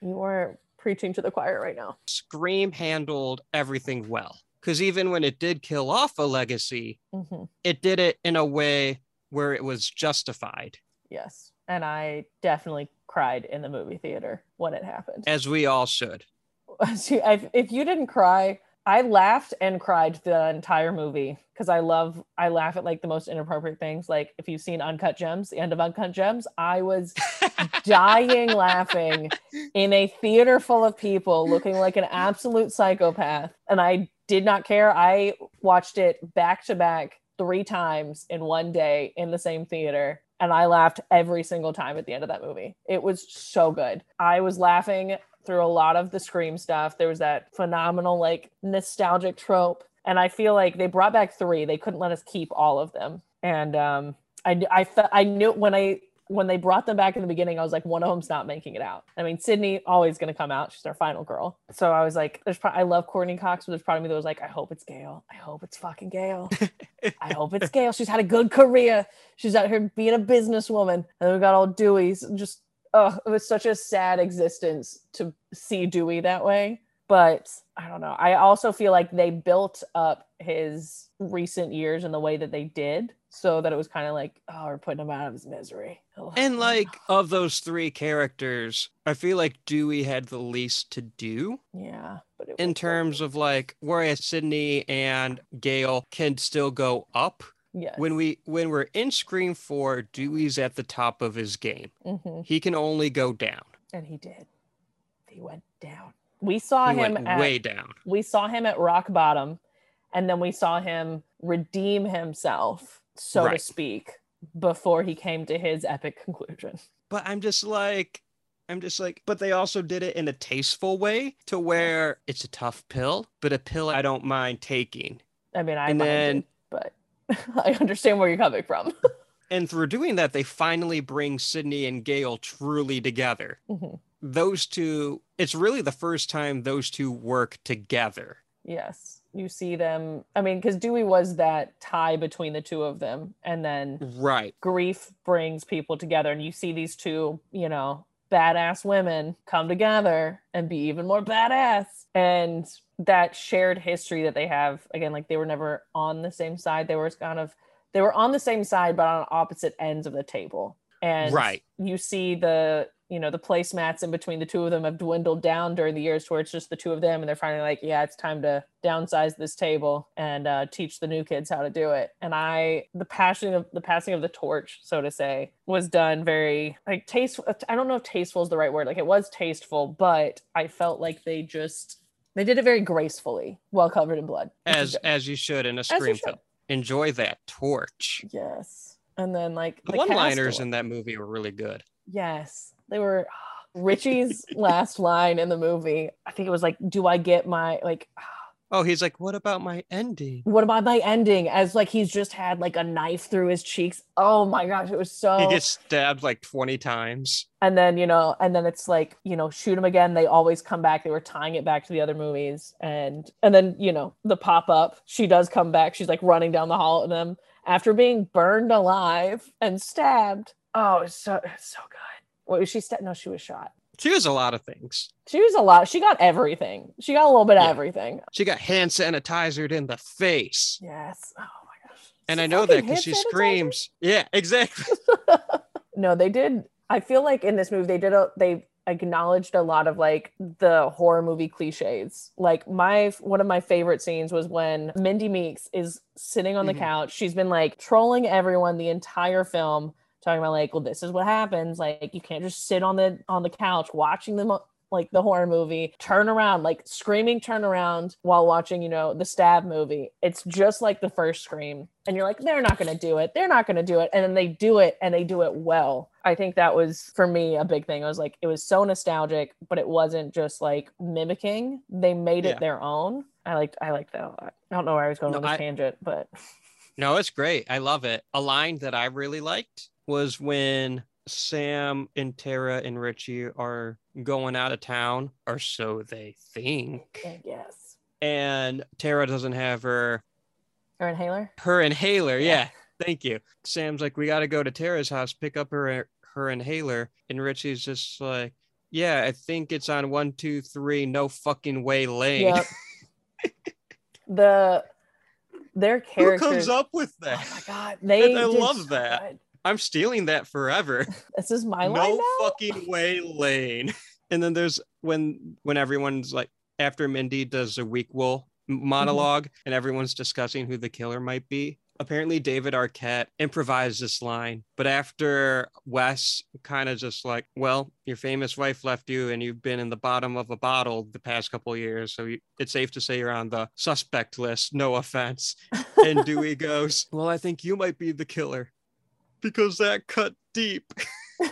You are preaching to the choir right now. Scream handled everything well. Because even when it did kill off a legacy, hmm it did it in a way where it was justified, Yes, and I definitely cried in the movie theater when it happened. as we all should. If you didn't cry, I laughed and cried the entire movie because I love I laugh at like the most inappropriate things. Like if you've seen Uncut Gems, the end of Uncut Gems, I was dying laughing in a theater full of people looking like an absolute psychopath. And I did not care. I watched it back to back three times in one day in the same theater. And I laughed every single time at the end of that movie. It was so good. I was laughing through a lot of the Scream stuff. There was that phenomenal, like, nostalgic trope. And I feel like they brought back three. They couldn't let us keep all of them. And um, I, I, fe- I knew when I when they brought them back in the beginning, I was like, one of them's not making it out. I mean, Sidney always going to come out. She's our final girl. So I was like, there's pro- I love Courteney Cox, but there's part of me that was like, I hope it's Gale. I hope it's fucking Gale. I hope it's Gale. She's had a good career. She's out here being a businesswoman. And we got all Dewey's just, oh, it was such a sad existence to see Dewey that way. But I don't know. I also feel like they built up his recent years in the way that they did so that it was kind of like, oh, we're putting him out of his misery. And like of those three characters, I feel like Dewey had the least to do yeah, but it in terms of like whereas Sidney and Gale can still go up. yes. When we when we're in Scream 4, Dewey's at the top of his game. Mhm. He can only go down. and he did. He went down. We saw He him at way down. we saw him at rock bottom, and then we saw him redeem himself, so to speak, before he came to his epic conclusion. But I'm just like I'm just like, but they also did it in a tasteful way to where it's a tough pill, but a pill I don't mind taking. I mean, I And then- but I understand where you're coming from. And through doing that, they finally bring Sidney and Gale truly together. Mhm. Those two, it's really the first time those two work together. Yes, you see them. I mean, because Dewey was that tie between the two of them, and then Right. grief brings people together, and you see these two, you know, badass women come together and be even more badass. And that shared history that they have, again, like they were never on the same side. They were kind of they were on the same side, but on opposite ends of the table. And Right. you see the you know the placemats in between the two of them have dwindled down during the years to where it's just the two of them and they're finally like yeah it's time to downsize this table and uh, teach the new kids how to do it and i the passing of the passing of the torch so to say was done very like tasteful i don't know if tasteful is the right word like it was tasteful but i felt like they just they did it very gracefully while covered in blood As as you should in a Scream film. Enjoy that torch. yes and then like The the one-liners in that movie were really good. Yes, they were. Richie's last line in the movie, I think it was like, "Do I get my like? Oh, he's like, what about my ending? What about my ending?" As like he's just had like a knife through his cheeks. Oh my gosh, it was so. He gets stabbed like 20 times. and then you know, and then it's like you know, shoot him again. They always come back. They were tying it back to the other movies, and and then you know, the pop up. She does come back. She's like running down the hall at them after being burned alive and stabbed. Oh, it's so it's so good. What was she? Sta- no, she was shot. She was a lot of things. She was a lot. She got everything. She got a little bit of everything. She got hand sanitizered in the face. Yes. Oh my gosh. And She I know that because she sanitizer? screams. Yeah, exactly. No, they did. I feel like in this movie they did a they acknowledged a lot of like the horror movie cliches. Like my one of my favorite scenes was when Mindy Meeks is sitting on the Mhm. couch. She's been like trolling everyone the entire film, talking about like, well, this is what happens. Like you can't just sit on the on the couch watching the like the horror movie, turn around, like screaming turn around while watching, you know, the stab movie. It's just like the first scream. And you're like, they're not gonna do it. They're not gonna do it. And then they do it and they do it well. I think that was for me a big thing. I was like, it was so nostalgic, but it wasn't just like mimicking. They made it their own. I liked I liked that a lot. I don't know where I was going No, on this I- tangent, but No, it's great. I love it. A line that I really liked was when Sam and Tara and Richie are going out of town, or so they think. Yes. And Tara doesn't have her her inhaler? her inhaler. Yeah. Yeah. Thank you. Sam's like, we got to go to Tara's house, pick up her her inhaler, and Richie's just like, yeah, I think it's on one, two, three, no fucking way lane. Yep. the their Who comes up with that. Oh my god, they I love that. I'm stealing that forever. This is my line no now? fucking way lane. And then there's when when everyone's like after Mindy does a weak wool mm-hmm. monologue and everyone's discussing who the killer might be. Apparently, David Arquette improvised this line, but after Wes kind of just like, well, your famous wife left you and you've been in the bottom of a bottle the past couple of years. So you, it's safe to say you're on the suspect list. No offense. And Dewey goes, well, I think you might be the killer because that cut deep.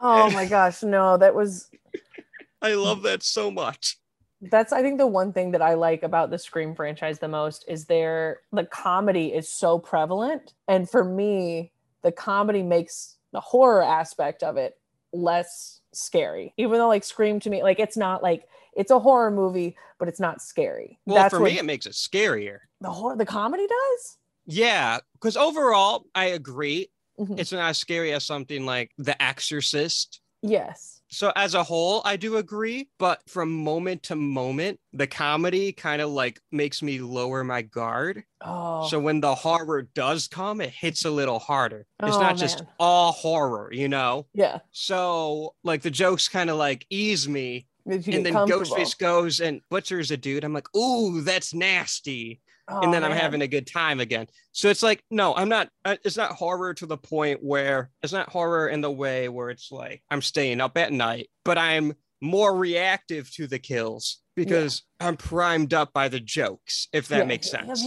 oh my gosh, no, that was I love that so much. that's I think the one thing that I like about the Scream franchise the most is their the comedy is so prevalent and for me the comedy makes the horror aspect of it less scary even though like Scream to me like it's not like it's a horror movie but it's not scary Well, that's for me, it makes it scarier. the horror the comedy does Yeah, because overall, I agree. Mhm. It's not as scary as something like The Exorcist. yes So as a whole, I do agree, but from moment to moment, the comedy kind of like makes me lower my guard. oh So when the horror does come, it hits a little harder. It's Oh, not just all horror, you know? yeah So like the jokes kind of like ease me. And then? Ghostface goes and butchers a dude. I'm like, ooh, that's nasty. Oh, and then I'm having a good time again. So it's like, no, I'm not. uh, It's not horror to the point where it's not horror in the way where it's like I'm staying up at night, but I'm more reactive to the kills because I'm primed up by the jokes. If that Yeah, makes sense.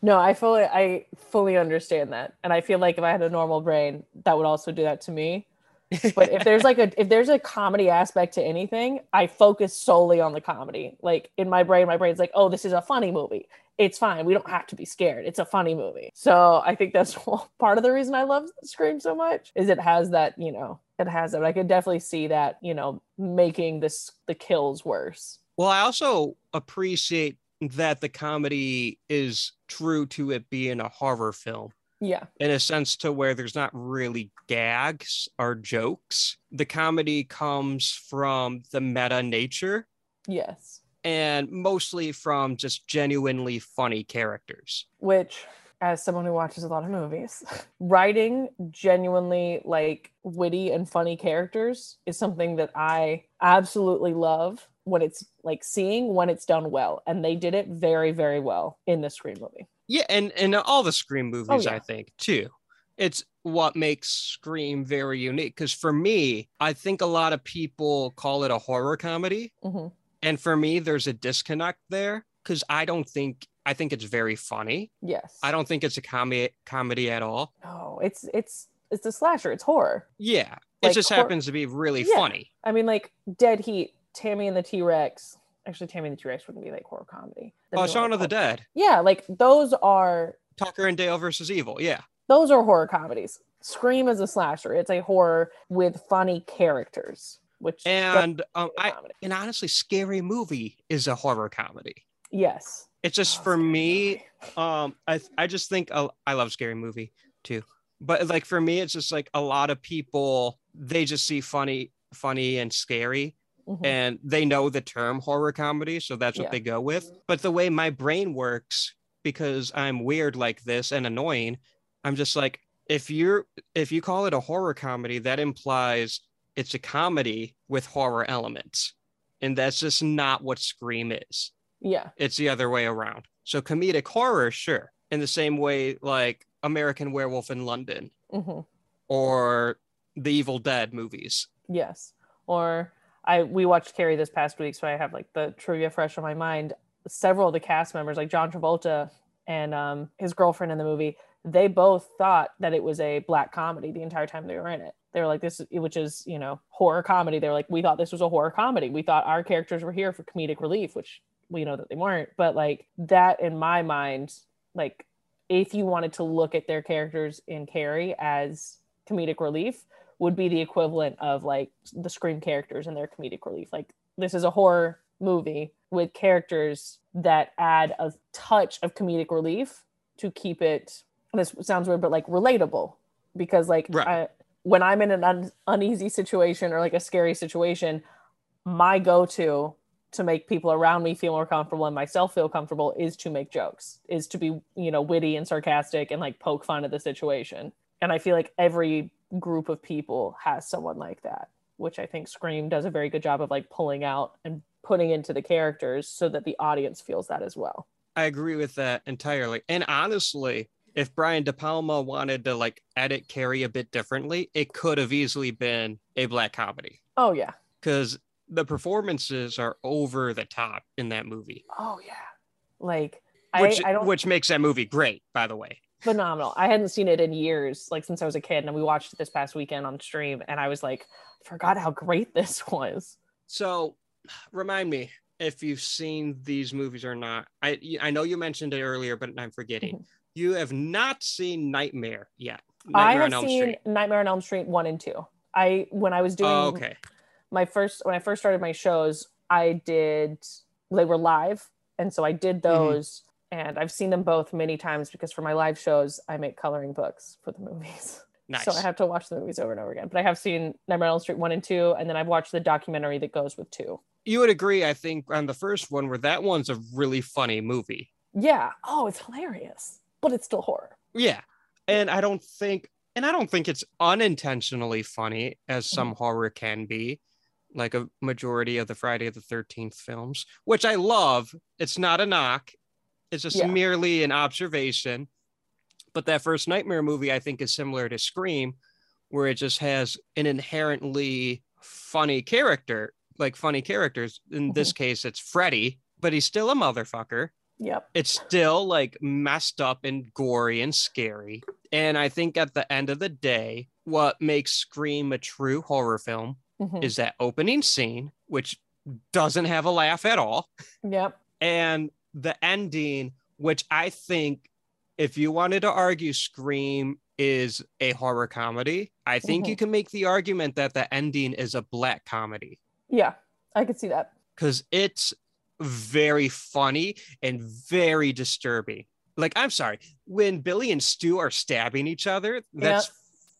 No, I fully I fully understand that. And I feel like if I had a normal brain, that would also do that to me. But if there's like a if there's a comedy aspect to anything, I focus solely on the comedy. Like in my brain, my brain's like, "Oh, this is a funny movie. It's fine. We don't have to be scared. It's a funny movie." So, I think that's part of the reason I love Scream so much is it has that, you know, it has that. I could definitely see that, you know, making this the kills worse. Well, I also appreciate that the comedy is true to it being a horror film. Yeah. in a sense to where there's not really gags or jokes. The comedy comes from the meta nature Yes. and mostly from just genuinely funny characters. which as someone who watches a lot of movies writing genuinely like witty and funny characters is something that i absolutely love when it's like seeing when it's done well and they did it very very well in the screen movie Yeah, and and all the Scream movies, yeah. I think too. It's what makes Scream very unique. Because for me, I think a lot of people call it a horror comedy, Mhm. and for me, there's a disconnect there. Because I don't think I think it's very funny. yes I don't think it's a comedy comedy at all. no it's it's it's a slasher it's horror Yeah, Like it just hor- happens to be really Yeah. funny. i mean like dead heat tammy and the t-rex actually tammy the t-rex wouldn't be like horror comedy That'd Oh, Shaun like of the Dead, yeah like those are Tucker and Dale versus Evil. Yeah, those are horror comedies. Scream is a slasher. It's a horror with funny characters, which and um, I, and honestly, Scary Movie is a horror comedy. yes, It's just Oh, for me. Um, I I just think uh, I love Scary Movie too, but like for me, it's just like a lot of people they just see funny, funny and scary, Mhm. and they know the term horror comedy, so that's what Yeah. they go with. But the way my brain works, because I'm weird like this and annoying, I'm just like, if you're if you call it a horror comedy, that implies it's a comedy with horror elements. And that's just not what Scream is. yeah, It's the other way around. So comedic horror, sure. In the same way like American Werewolf in London hmm or the Evil Dead movies. yes. Or I we watched Carrie this past week, so I have like the trivia fresh on my mind. Several of the cast members, like John Travolta and um, his girlfriend in the movie, they both thought that it was a black comedy the entire time they were in it. They were like, "This, which is you know horror comedy." They were like, "We thought this was a horror comedy. We thought our characters were here for comedic relief," which we know that they weren't. But like that, in my mind, like if you wanted to look at their characters in Carrie as comedic relief, would be the equivalent of like the Scream characters and their comedic relief. Like this is a horror movie with characters that add a touch of comedic relief to keep it. This sounds weird, but like relatable because like Right. I, when I'm in an un- uneasy situation or like a scary situation, my go-to to make people around me feel more comfortable and myself feel comfortable is to make jokes, is to be, you know, witty and sarcastic and like poke fun at the situation. And I feel like every group of people has someone like that, which I think Scream does a very good job of like pulling out and putting into the characters so that the audience feels that as well. I agree with that entirely. And honestly, if Brian De Palma wanted to like edit Carrie a bit differently, it could have easily been a black comedy Oh yeah. because the performances are over the top in that movie, Oh yeah. Like which I, I don't which makes that movie great, by the way. Phenomenal. I hadn't seen it in years, like since I was a kid, and we watched it this past weekend on stream, and I was like, forgot how great this was. So, remind me if you've seen these movies or not. I I know you mentioned it earlier, but I'm forgetting. Mhm. You have not seen Nightmare yet. I have seen Street. Nightmare on Elm Street one and two. I when I was doing Oh, okay. my first when I first started my shows, I did they were live, and so I Mm-hmm. did those, and I've seen them both many times because for my live shows I make coloring books for the movies. Nice. So I have to watch the movies over and over again. But I have seen Nightmare on Elm Street one and two, and then I've watched the documentary that goes with two. you would agree, I think, on the first one where that one's a really funny movie. Yeah. Oh, it's hilarious, but it's still horror. Yeah. And I don't think and I don't think it's unintentionally funny as Mm-hmm. some horror can be, like a majority of the Friday the 13th films, which I love. It's not a knock. It's just Yeah. merely an observation. But that first Nightmare movie I think is similar to Scream where it just has an inherently funny character, like funny characters. In this case it's Freddy, but he's still a motherfucker Yep. it's still like messed up and gory and scary. And I think at the end of the day, what makes Scream a true horror film Mhm. is that opening scene, which doesn't have a laugh at all, Yep. and the ending, which I think if you wanted to argue Scream is a horror comedy, I think you mm-hmm. can make the argument that the ending is a black comedy Yeah. I could see that. because it's very funny and very disturbing. Like, I'm sorry, when Billy and Stu are stabbing each other, that's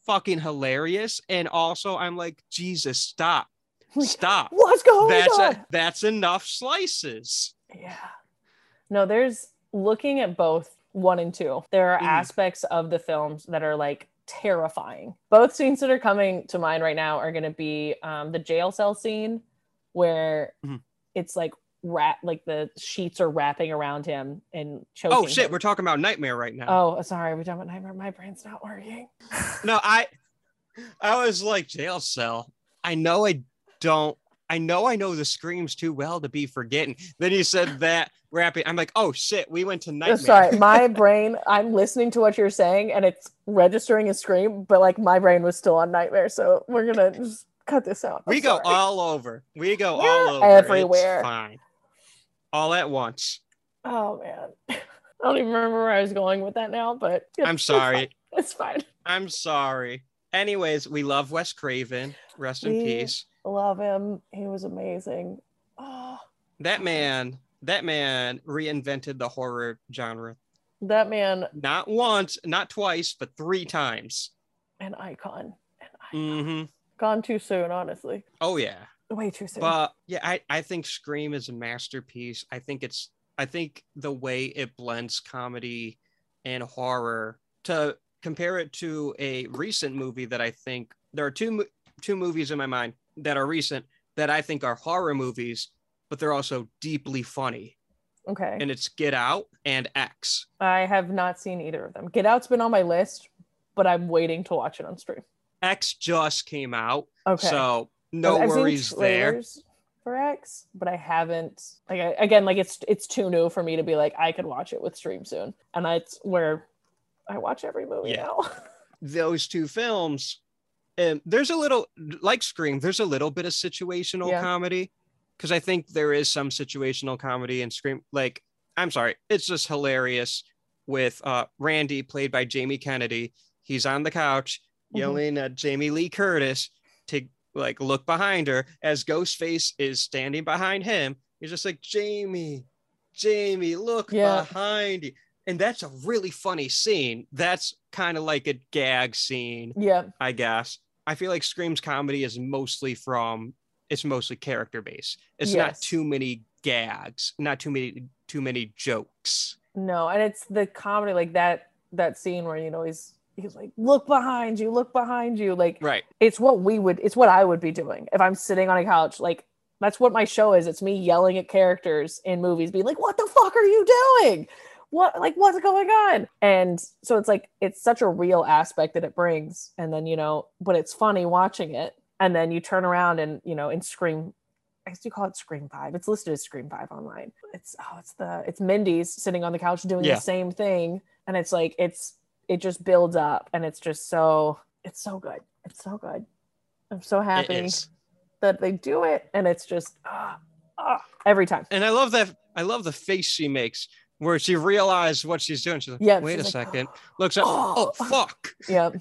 fucking hilarious. And also, I'm like, Jesus, stop, stop. What's going that's on? a, that's enough slices. Yeah. No, there's looking at both one and two. There are Mhm. aspects of the films that are like terrifying. Both scenes that are coming to mind right now are going to be um, the jail cell scene where Mhm. it's like wrap like the sheets are wrapping around him and choking. Oh shit, him. we're talking about Nightmare right now. Oh, sorry, we're talking about nightmare. My brain's not working. No, I I was like jail cell. I know I don't I know I know the screams too well to be forgetting. Then he said that wrapping. I'm like, oh shit, we went to nightmare. Sorry, my brain. I'm listening to what you're saying, and it's registering a scream, but like my brain was still on nightmare. So we're gonna just cut this out. I'm we go sorry. all over. We go We're all over. everywhere. It's fine. All at once. Oh man, I don't even remember where I was going with that now, but I'm it's sorry. fine. It's fine. I'm sorry. Anyways, we love Wes Craven. Rest in peace. Love him. He was amazing. Oh, That man, that man reinvented the horror genre. that man, Not once, not twice, but three times. an icon. An icon. hmm Gone too soon, honestly. Oh yeah. Way too soon. But yeah, I, I think Scream is a masterpiece. I think it's I think the way it blends comedy and horror to compare it to a recent movie that I think there are two two movies in my mind that are recent that I think are horror movies, but they're also deeply funny. okay. And it's Get Out and X. I have not seen either of them. Get Out's been on my list, but I'm waiting to watch it on stream. X just came out, Okay. so no I've seen worries there. For X, but I haven't. Like I, again, like it's it's too new for me to be like I could watch it with stream soon, and that's where I watch every movie Yeah. now. those two films and there's a little like scream there's a little bit of situational Yeah. comedy because i think there is some situational comedy in scream like i'm sorry it's just hilarious with uh randy played by jamie kennedy he's on the couch Mhm. yelling at jamie lee curtis to like look behind her as ghostface is standing behind him he's just like jamie jamie look Yeah. behind you and that's a really funny scene that's kind of like a gag scene yeah, I guess. I feel like Scream's comedy is mostly from it's mostly character based. It's not too many gags, not too many too many jokes. no, and it's the comedy like that that scene where you know he's he's like look behind you, look behind you, like Right. it's what we would it's what I would be doing if I'm sitting on a couch like that's what my show is. It's me yelling at characters in movies, being like, "What the fuck are you doing? What like what's going on?" And so it's like it's such a real aspect that it brings, and then you know, but it's funny watching it, and then you turn around and you know, in Scream. I guess you call it Scream Five. It's listed as Scream Five online. It's oh, it's the it's Mindy's sitting on the couch doing Yeah. the same thing, and it's like it's it just builds up, and it's just so it's so good. It's so good. I'm so happy that they do it and it's just ah, ah, every time And I love that. I love the face she makes where she realized what she's doing. She's like, Yeah, wait a like, second. Looks up. Oh, Oh. fuck. yep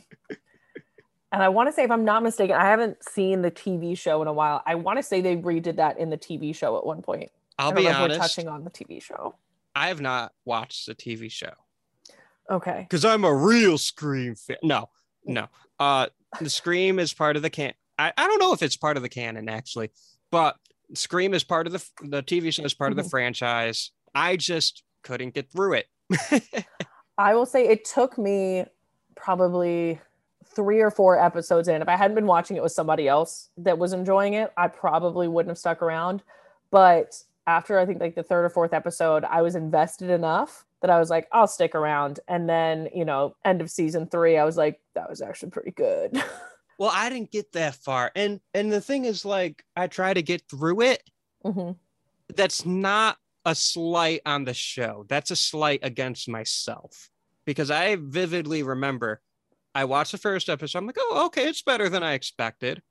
and i want to say if i'm not mistaken i haven't seen the tv show in a while i want to say they redid that in the tv show at one point I'll be if we're touching on the tv show I have not watched the TV show okay because I'm a real Scream fan. No, no. Uh, the Scream is part of the can. I, I don't know if it's part of the canon actually, but Scream is part of the the TV show is part of Mhm. the franchise. I just couldn't get through it. i will say it took me probably three or four episodes in if i hadn't been watching it with somebody else that was enjoying it i probably wouldn't have stuck around but after i think like the third or fourth episode i was invested enough that i was like i'll stick around and then you know end of season three i was like that was actually pretty good well, I didn't get that far, and and the thing is, like, I try to get through it. Mhm. That's not a slight on the show. That's a slight against myself because I vividly remember I watched the first episode. I'm like, oh, okay, it's better than I expected.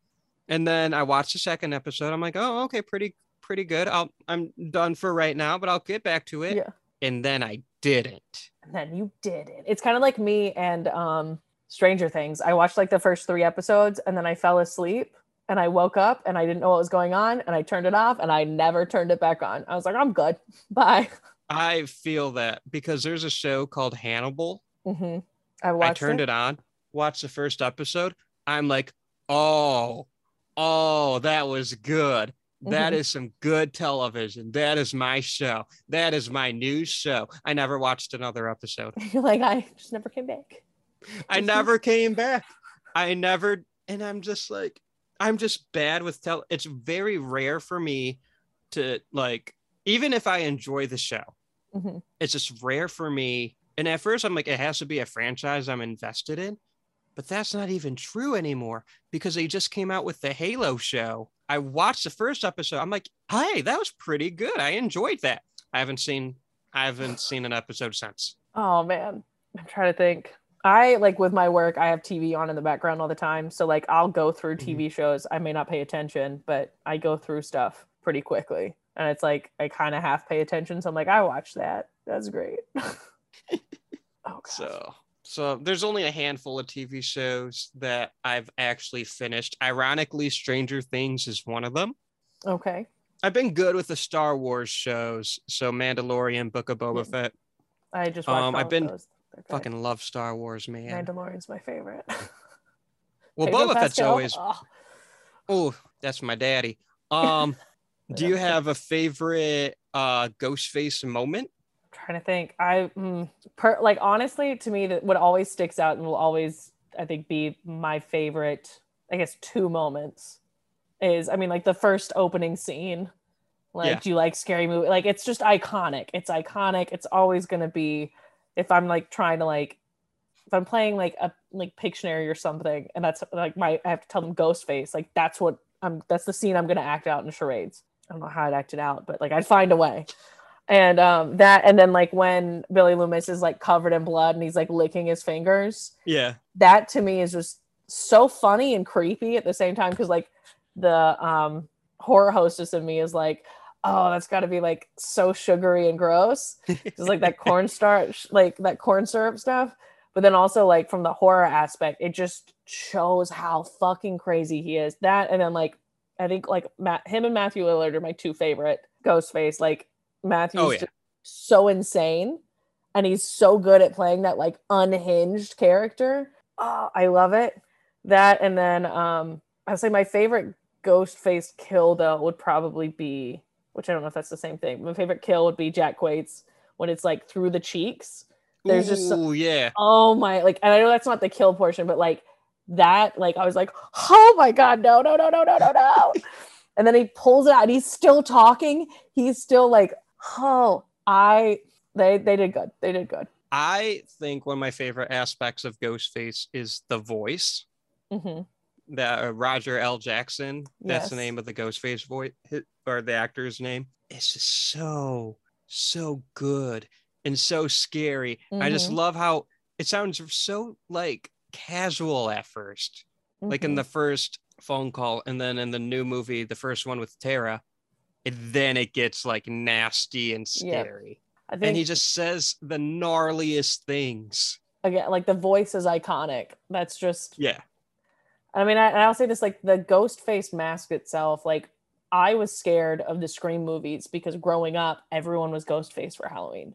And then I watched the second episode. I'm like, oh, okay, pretty, pretty good. I'll, I'm done for right now, but I'll get back to it. Yeah. And then I didn't. and then you did it it's kind of like me and um stranger things i watched like the first three episodes and then i fell asleep and i woke up and i didn't know what was going on and i turned it off and i never turned it back on i was like i'm good bye I feel that because there's a show called Hannibal. hmm i watched it. I turned it on, watched the first episode. I'm like, oh, oh, that was good. That Mhm. is some good television. That is my show. That is my news show. I never watched another episode. you're like i just never came back I never came back. I never, and I'm just like, I'm just bad with tell. It's very rare for me to like, even if I enjoy the show, Mhm. it's just rare for me. And at first, I'm like, it has to be a franchise I'm invested in, but that's not even true anymore because they just came out with the Halo show. I watched the first episode. I'm like, hey, that was pretty good. I enjoyed that. I haven't seen, I haven't seen an episode since. oh man i'm trying to think i like with my work i have tv on in the background all the time so like i'll go through Mhm. tv shows i may not pay attention but i go through stuff pretty quickly and it's like i kind of half pay attention so i'm like i watched that that's great oh gosh. So, so there's only a handful of TV shows that I've actually finished. Ironically, Stranger Things is one of them. okay I've been good with the Star Wars shows, so Mandalorian, Book of Boba. Fett. i just watched Um, I've been those. Fucking love Star Wars, man. mandalorian's my favorite. Well, Pedro Boba Fett's always Oh, oh, that's my daddy. Um, do you have a favorite uh Ghostface moment? I'm trying to think. I mm, per, like honestly to me that what always sticks out and will always i think be my favorite i guess two moments is i mean like the first opening scene. Like Yeah. do you like scary movie? Like it's just iconic. It's iconic. It's always going to be if i'm like trying to like if i'm playing like a like pictionary or something and that's like my i have to tell them ghost face like that's what i'm that's the scene i'm to act out in charades i don't know how i'd act it out but like i'd find a way and um that and then like when billy loomis is like covered in blood and he's like licking his fingers Yeah. that to me is just so funny and creepy at the same time because like the um horror hostess in me is like oh that's got to be like so sugary and gross. Just like that cornstarch like that corn syrup stuff. But then also like from the horror aspect it just shows how fucking crazy he is. That and then like i think like Matt, him and matthew lillard are my two favorite ghostface like matthew's Oh, yeah. just so insane and he's so good at playing that like unhinged character. Oh, i love it. That and then um i'd say my favorite ghost face kill though would probably be which i don't know if that's the same thing my favorite kill would be jack quaid's when it's like through the cheeks There's just so- yeah. oh my like and i know that's not the kill portion but like that like i was like oh my god no no no no no no no and then he pulls it out and he's still talking. He's still like, oh, I they they did good. They did good. I think one of my favorite aspects of Ghostface is the voice. hmm That uh, Roger L. Jackson, that's the name of the Ghostface voice or the actor's name. It's just so so good and so scary. I just Mhm. love how it sounds so like casual at 1st like in the first phone call and then in the new movie the first one with tara and then it gets like nasty and Yep. scary I think and he just says the gnarliest things again like the voice is iconic. That's just yeah I mean, I, and I'll say this like the ghost face mask itself, like I was scared of the Scream movies because growing up, everyone was ghost face for Halloween.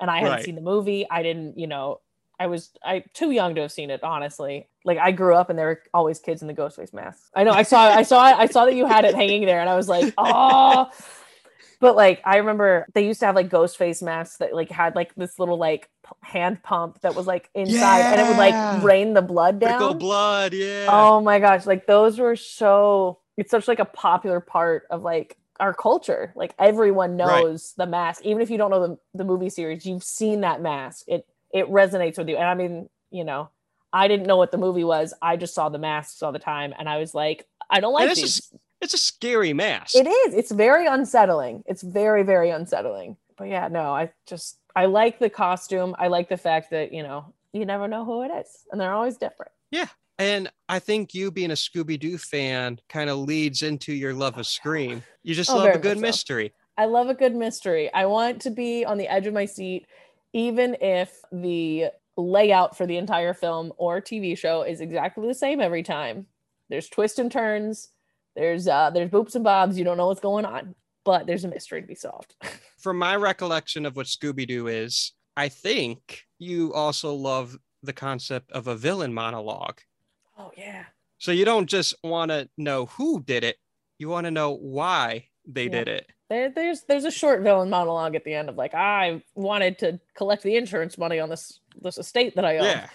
And I hadn't Right. seen the movie. I didn't, you know, I was I too young to have seen it, honestly. Like I grew up and there were always kids in the ghost face masks. I know I saw I saw I saw that you had it hanging there and I was like, oh but like I remember they used to have like ghost face masks that like had like this little like p- hand pump that was like inside and it would like rain the blood down. Trickle blood yeah Oh my gosh, like those were so it's such like a popular part of like our culture. Like everyone Right. knows the mask. Even if you don't know the, the movie series, you've seen that mask. It it resonates with you. And I mean, you know, I didn't know what the movie was. I just saw the masks all the time and I was like, I don't like And these. just- it's a scary mask It is. It's very unsettling. It's very, very unsettling. But yeah, no, I just I like the costume. I like the fact that, you know, you never know who it is. And they're always different. Yeah. And i think you being a scooby-doo fan kind of leads into your love of scream you just Oh, love a good much so. mystery I love a good mystery. I want to be on the edge of my seat, even if the layout for the entire film or TV show is exactly the same every time. There's twists and turns. There's uh there's boops and bobs. You don't know what's going on, but there's a mystery to be solved. from my recollection of what Scooby Doo is, I think you also love the concept of a villain monologue. oh yeah. So you don't just want to know who did it, you want to know why they Yeah. did it. There, there's there's a short villain monologue at the end of like I wanted to collect the insurance money on this this estate that I own. Yeah.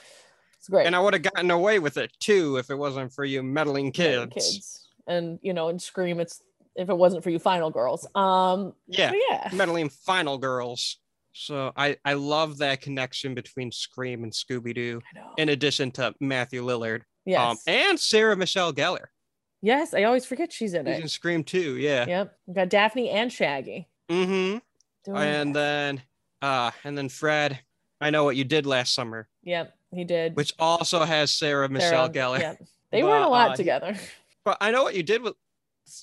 It's great. And I would have gotten away with it too if it wasn't for you meddling Yeah, kids. And you know, and Scream, it's if it wasn't for you final girls. Um Yeah. but yeah. Meddling final girls. So I, I love that connection between Scream and Scooby Doo, in addition to Matthew Lillard yes. um, and Sarah Michelle Gellar. yes, I always forget she's in She's it. in Scream too, yeah. Yep. We got Daphne and Shaggy. Mm-hmm. doing and that. then uh and then fred i know what you did last summer Yep, he did. which also has sarah michelle Sarah, gellar Yep. They were in a lot uh, together. But i know what you did with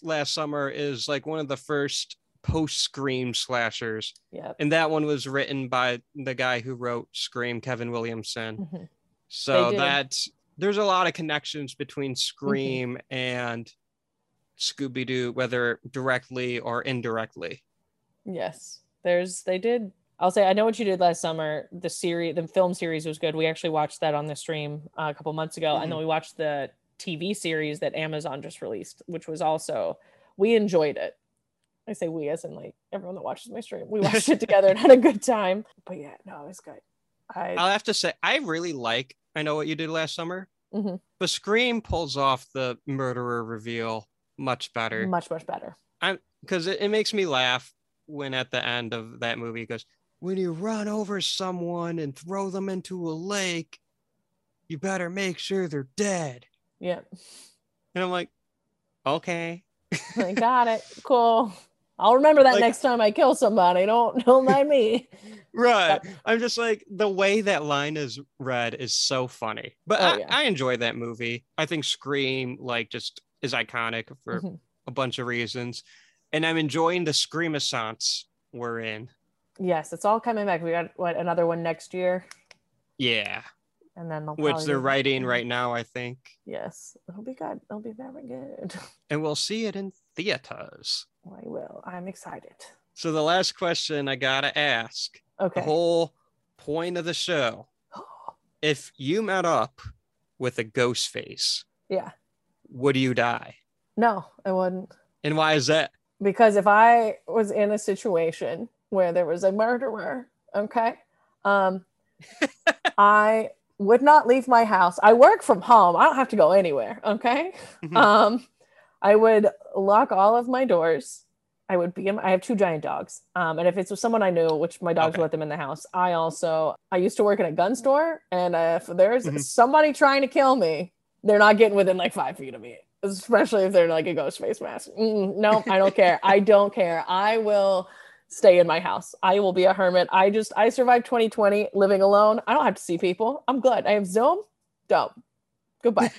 last summer is like one of the first post scream slashers Yep. and that one was written by the guy who wrote scream kevin williamson Mhm. so that there's a lot of connections between Mm-hmm. scream and scooby-doo whether directly or indirectly Yes. There's they did I'll say I know what you did last summer. The series the film series was good. We actually watched that on the stream uh, a couple months ago. And then we watched the TV series that Amazon just released, which was also we enjoyed it. I say we as in like everyone that watches my stream. We watched it together and had a good time. But yeah, no, it was good. I I'll have to say, I really like I Know What You Did Last Summer, Mhm. but Scream pulls off the murderer reveal much better much, much better. I'm because it, it makes me laugh when at the end of that movie he goes, When you run over someone and throw them into a lake, you better make sure they're dead. Yeah. And I'm like, Okay. I got it. Cool. I'll remember that Like- next time I kill somebody. Don't don't mind me. Right. I'm just like the way that line is read is so funny. But Oh, I, yeah. I enjoy that movie. I think Scream like just is iconic for Mhm. a bunch of reasons. And I'm enjoying the Screamassance we're in. Yes, it's all coming back. We got what another one next year, Yeah. And then they'll Which they're writing right now, I think. Yes, it'll be good. It'll be very good. And we'll see it in theaters. I will. I'm excited. So the last question I gotta ask, Okay. the whole point of the show. If you met up with a ghost face, yeah. would you die? No, I wouldn't. And why is that? Because if I was in a situation where there was a murderer, okay, um, I would not leave my house. I work from home. I don't have to go anywhere. Okay. Mhm. Um, I would lock all of my doors. I would be in, I have two giant dogs. Um, and if it's with someone I knew, which my dogs Okay. let them in the house, I also, I used to work in a gun store. And if there's Mhm. somebody trying to kill me, they're not getting within like five feet of me, especially if they're like a ghost face mask. Mm, no, I don't care. I don't care. I will stay in my house. I will be a hermit. I just, I survived 2020 living alone. I don't have to see people. I'm good. I have Zoom. Dope. Goodbye.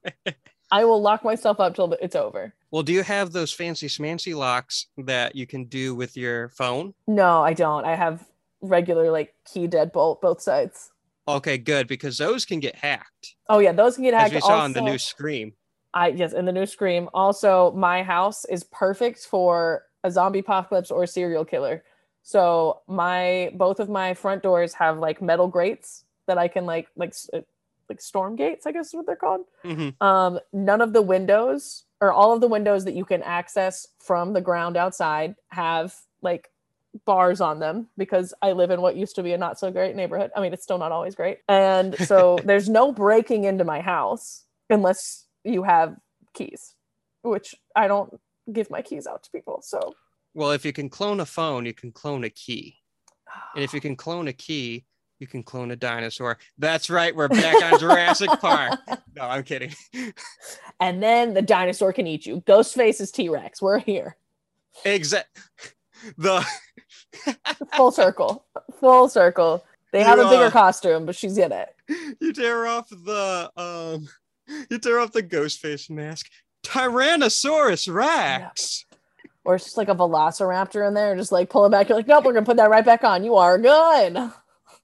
I will lock myself up till it's over. Well, do you have those fancy smancy locks that you can do with your phone? No, I don't. I have regular like key deadbolt both sides. Okay, good because those can get hacked, Oh yeah, those can get hacked. as we saw in the new Scream. I yes, in the new Scream. Also, my house is perfect for a zombie apocalypse or a serial killer. So my both of my front doors have like metal grates that I can like like like storm gates, I guess is what they're called. hmm Um, none of the windows or all of the windows that you can access from the ground outside have like bars on them because I live in what used to be a not so great neighborhood. I mean, it's still not always great. And so there's no breaking into my house unless you have keys, which I don't give my keys out to people. So Well, if you can clone a phone, you can clone a key, and if you can clone a key, you can clone a dinosaur. That's right. We're back on Jurassic Park. No, I'm kidding. and then the dinosaur can eat you. Ghostface is T-Rex. We're here. Exact. The Full circle. Full circle. They have a bigger uh, costume, but she's in it. you tear off the um, you tear off the ghost face mask. Tyrannosaurus Rex. or it's just like a velociraptor in there, just like pulling back. You're like, nope, we're gonna put that right back on. You are good.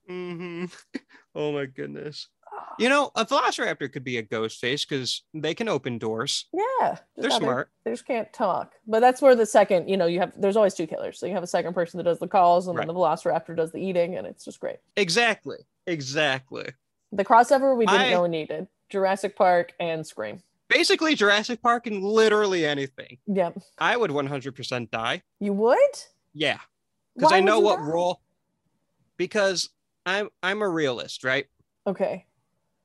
hmm Oh my goodness. You know, a velociraptor could be a ghost face because they can open doors. Yeah, They're how they- smart. They just can't talk. But that's where the second, you know, you have there's always two killers. So you have a second person that does the calls, and Right. then the velociraptor does the eating, and it's just great. Exactly. Exactly. The crossover we didn't I- know we needed. Jurassic Park and Scream. Basically, Jurassic Park and literally anything. Yep. I would 100% die. You would? Yeah. Because I know what die? role. Because I'm I'm a realist, right? Okay.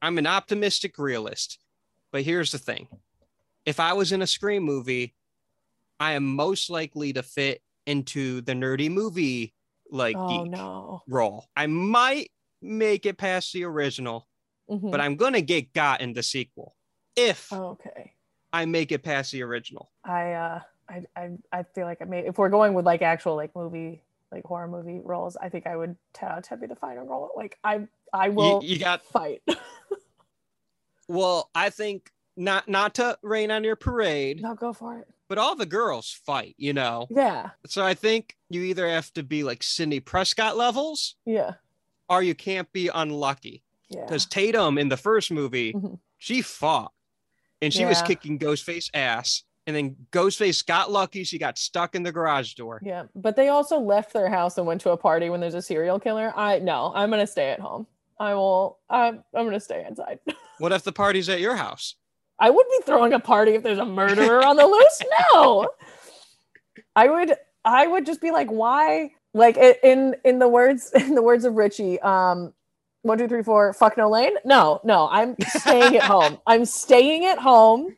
I'm an optimistic realist. But here's the thing. If I was in a Scream movie, I am most likely to fit into the nerdy movie like oh no. role. I might make it past the original, Mhm. but I'm gonna get got in the sequel if okay. I make it past the original. I uh I I I feel like I may if we're going with like actual like movie like horror movie roles, I think I would tell Ted be the final role. Like I I will you got fight. well, I think not not to rain on your parade, no, go for it. but all the girls fight, you know. Yeah. So I think you either have to be like Sidney Prescott levels Yeah. or you can't be unlucky. Yeah. Because Tatum in the first movie, Mhm. she fought and she was Yeah. kicking Ghostface ass. And then Ghostface got lucky. She got stuck in the garage door. Yeah. But they also left their house and went to a party when there's a serial killer. I no, I'm gonna stay at home. I will I'm I'm gonna stay inside. What if the party's at your house? I would be throwing a party if there's a murderer on the loose. No. I would I would just be like, why? Like in in the words in the words of Richie, um, one, two, three, four, fuck no lane. No, no, I'm staying at home. I'm staying at home.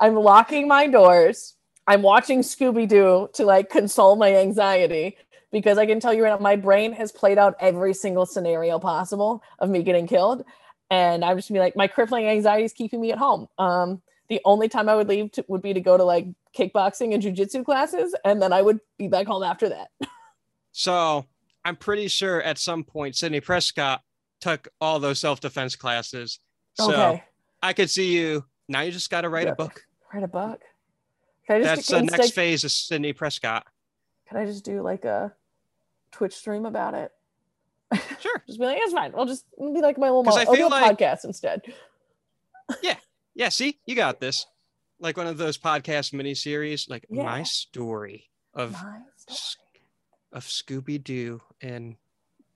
I'm locking my doors. I'm watching Scooby Doo to like console my anxiety because I can tell you right now, my brain has played out every single scenario possible of me getting killed. And I'm just gonna be like, my crippling anxiety is keeping me at home. Um, the only time I would leave to, would be to go to like kickboxing and jujitsu classes, and then I would be back home after that. So I'm pretty sure at some point Sidney Prescott took all those self-defense classes. So okay, I could see you. Now you just got to write Yeah. a book. write a book. Can I just That's the next phase of Sidney Prescott. Can I just do like a Twitch stream about it? Sure. Just be like, it's fine. I'll just be like my little mo- I'll do a like- podcast instead. Yeah. Yeah, see, you got this. Like one of those podcast miniseries, like Yeah. my story of My story. of Scooby Doo and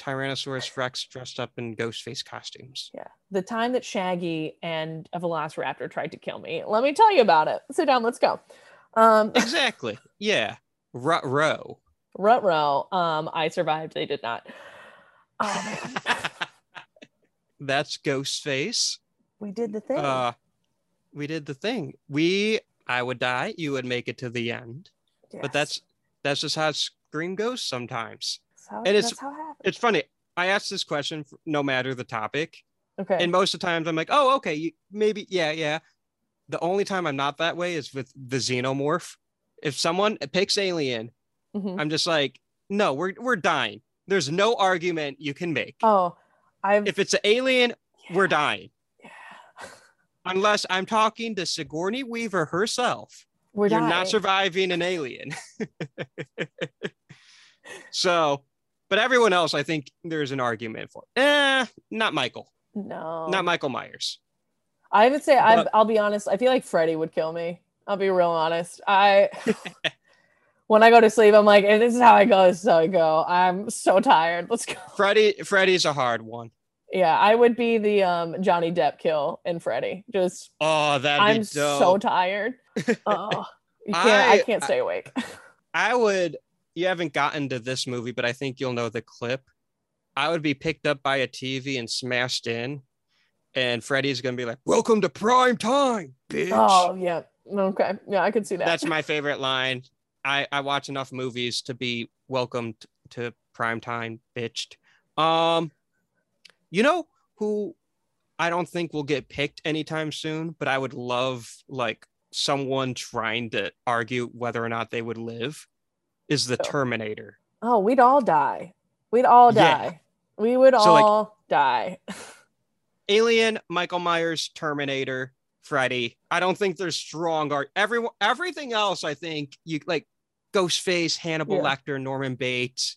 Tyrannosaurus Rex dressed up in ghost face costumes. Yeah. The time that Shaggy and a velociraptor tried to kill me. Let me tell you about it. Sit down, let's go. Um Exactly. Yeah. Rut row. Rutro, um, I survived, they did not. Oh. That's Ghostface. we did the thing. Uh, we did the thing. We I would die, you would make it to the end. But that's that's just how Scream goes sometimes. How, and it's- how it. It's funny. I ask this question no matter the topic, Okay. and most of the times I'm like, oh, okay, you, maybe, yeah, yeah. The only time I'm not that way is with the xenomorph. If someone picks Alien, Mhm. I'm just like, no, we're we're dying. There's no argument you can make. Oh, I've If it's an alien, we're dying. Yeah. Unless I'm talking to Sigourney Weaver herself. We're You're dying. not surviving an alien. so, but everyone else, I think there's an argument for. Eh, not Michael. no. Not Michael Myers. I would say I But- I'll be honest. I feel like Freddy would kill me. I'll be real honest. I when I go to sleep, I'm like, "If this is how I go. This is how I go. I'm so tired. Let's go. Freddy Freddy's a hard one. Yeah, I would be the um Johnny Depp kill in Freddy. Just Oh, that'd I'm be dope. so tired. Oh, can't. I, I- can't stay awake. I would. You haven't gotten to this movie, but I think you'll know the clip. I would be picked up by a TV and smashed in, and Freddy's gonna be like, "Welcome to prime time, bitch." oh yeah. Okay. Yeah, I could see that. That's my favorite line. I I watch enough movies to be welcomed to prime time, bitched. Um, you know who I don't think will get picked anytime soon, but I would love like someone trying to argue whether or not they would live is the Who? Terminator. Oh, we'd all die. We'd all Yeah. die. We would So, like- all die. Alien, Michael Myers, Terminator, Freddy. I don't think there's strong art. Everyone, everything else, I think you like Ghostface, Hannibal Yeah. Lecter, Norman Bates,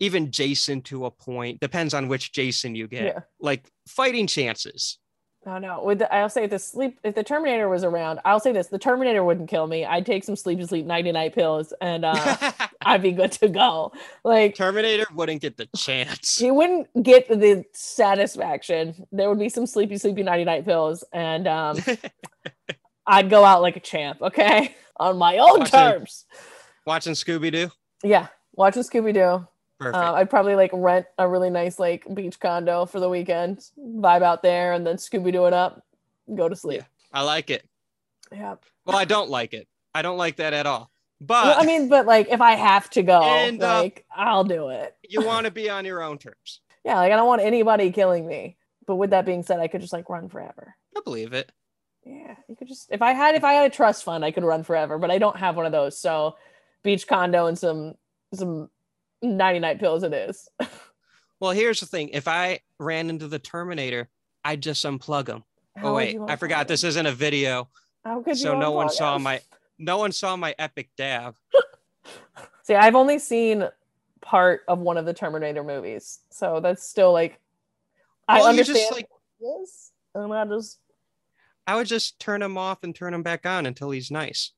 even Jason to a point. Depends on which Jason you get. Yeah. Like fighting chances. Oh no! With the, I'll say if the sleep, if the Terminator was around, I'll say this: the Terminator wouldn't kill me. I'd take some sleep to sleep nighty night pills, and uh, I'd be good to go. Like Terminator wouldn't get the chance. you wouldn't get the satisfaction. There would be some sleepy, sleepy nighty night pills, and um, I'd go out like a champ. Okay, on my own Watching- terms. Watching Scooby Doo. Yeah, watching Scooby Doo. Uh, I'd probably like rent a really nice like beach condo for the weekend, vibe out there, and then Scooby Doo it up, go to sleep. I like it. Yeah. Well, I don't like it. I don't like that at all. But Well, I mean, but like if I have to go, And, uh, like I'll do it. you want to be on your own terms. Yeah, like I don't want anybody killing me. But with that being said, I could just like run forever. I believe it. Yeah, you could just if I had if I had a trust fund, I could run forever, but I don't have one of those. So beach condo and some some 99 pills it is. Well, here's the thing. If I ran into the Terminator, I'd just unplug him. How oh wait, I forgot this isn't a video, How could you so no one saw my no one saw my epic dab. See, I've only seen part of one of the Terminator movies. So that's still like I Well, you understand just like this. And I just I would just turn him off and turn him back on until he's nice.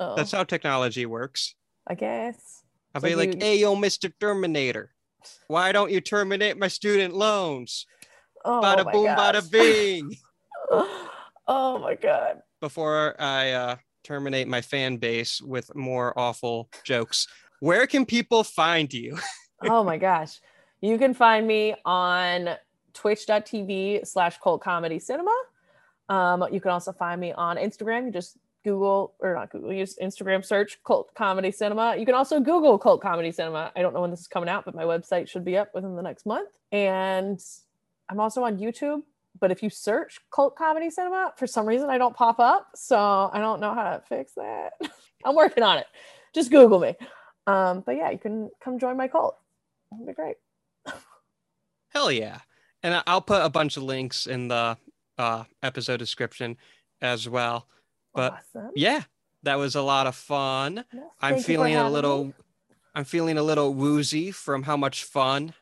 oh, That's how technology works. I guess. I'll So be like, you- "Hey, yo, Mr. Terminator, why don't you terminate my student loans? Oh bada my boom, gosh. bada bing." oh my god. Before I uh, terminate my fan base with more awful jokes, where can people find you? oh my gosh. You can find me on twitch.tv slash cult comedy cinema. Um, you can also find me on Instagram. You just Google or not Google, use Instagram search cult comedy cinema. You can also Google cult comedy cinema. I don't know when this is coming out, but my website should be up within the next month. And I'm also on YouTube. But if you search cult comedy cinema, for some reason I don't pop up. So I don't know how to fix that. I'm working on it. Just Google me. Um, but yeah, you can come join my cult. That'd be great. Hell yeah. And I'll put a bunch of links in the uh, episode description as well. But awesome. yeah, that was a lot of fun. No, I'm thank you for feeling a little me. I'm feeling a little woozy from how much fun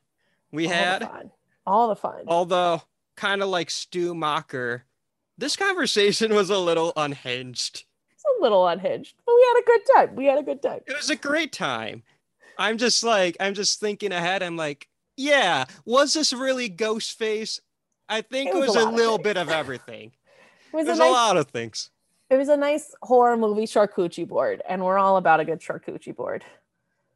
we All the had. fun. All the fun. Although kind of like Stu Macher, this conversation was a little unhinged. It's a little unhinged, but we had a good time. We had a good time. It was a great time. I'm just like I'm just thinking ahead. I'm like, yeah, was this really Ghostface? I think It it was was, a a, little things. bit of everything. It was There's a a nice. lot of things. It was a nice horror movie charcuterie board, and we're all about a good charcuterie board.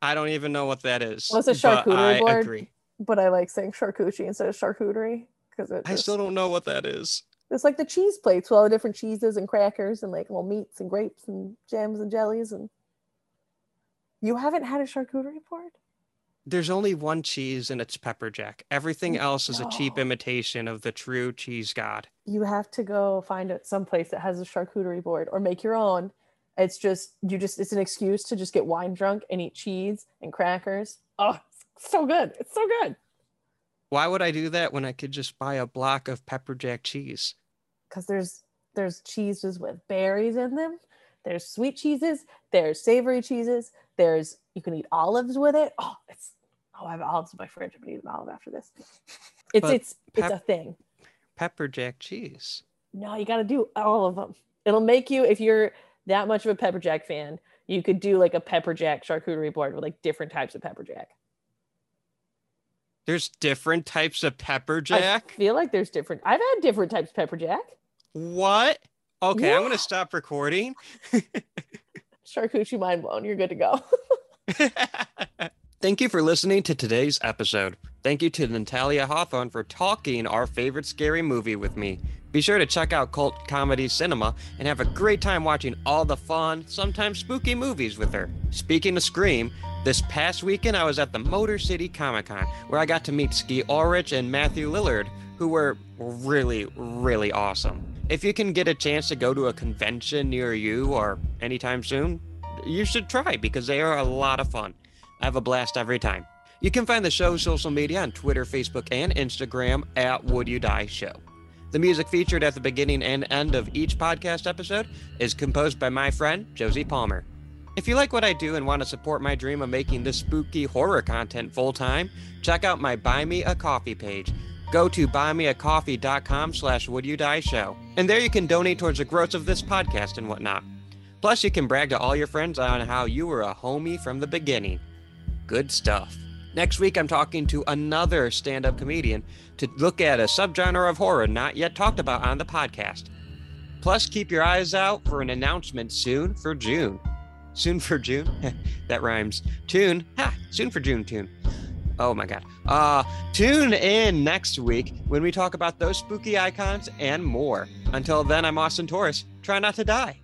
I don't even know what that is. What's a but charcuterie I board? agree. But I like saying charcuterie instead of charcuterie because it. I just- still don't know what that is. It's like the cheese plates with all the different cheeses and crackers and like little meats and grapes and jams and jellies. And you haven't had a charcuterie board? There's only one cheese and it's pepper jack. Everything else is a cheap oh. imitation of the true cheese god. You have to go find it someplace that has a charcuterie board or make your own. It's just you just it's an excuse to just get wine drunk and eat cheese and crackers. Oh, it's so good. It's so good. Why would I do that when I could just buy a block of pepper jack cheese? because there's there's cheeses with berries in them. There's sweet cheeses. There's savory cheeses. There's you can eat olives with it. Oh, it's oh I have olives in my fridge. I'm gonna eat an olive after this. It's But it's it's a thing. Pepper jack cheese. No, you got to do all of them. It'll make you if you're that much of a pepper jack fan. You could do like a pepper jack charcuterie board with like different types of pepper jack. There's different types of pepper jack. I feel like there's different. I've had different types of pepper jack. What? Okay, I'm gonna stop recording. Charcuterie mind blown. You're good to go. Thank you for listening to today's episode. Thank you to Natalia Hawthorne for talking our favorite scary movie with me. Be sure to check out Cult Comedy Cinema and have a great time watching all the fun, sometimes spooky movies with her. Speaking of Scream, this past weekend I was at the Motor City Comic Con where I got to meet Skeet Ulrich and Matthew Lillard, who were really, really awesome. If you can get a chance to go to a convention near you or anytime soon, you should try because they are a lot of fun. I have a blast every time. You can find the show's social media on Twitter, Facebook, and Instagram at Would You Die Show. The music featured at the beginning and end of each podcast episode is composed by my friend, Josie Palmer. If you like what I do and want to support my dream of making this spooky horror content full time, check out my Buy Me a Coffee page. Go to buymeacoffee.com slash would you die show. And there you can donate towards the growth of this podcast and whatnot. Plus, you can brag to all your friends on how you were a homie from the beginning. Good stuff. Next week, I'm talking to another stand up comedian to look at a subgenre of horror not yet talked about on the podcast. Plus, keep your eyes out for an announcement soon for June. Soon for June? that rhymes. Tune. Ha! Soon for June tune. Oh my god. Uh, tune in next week when we talk about those spooky icons and more. Until then, I'm Austin Torres. Try not to die.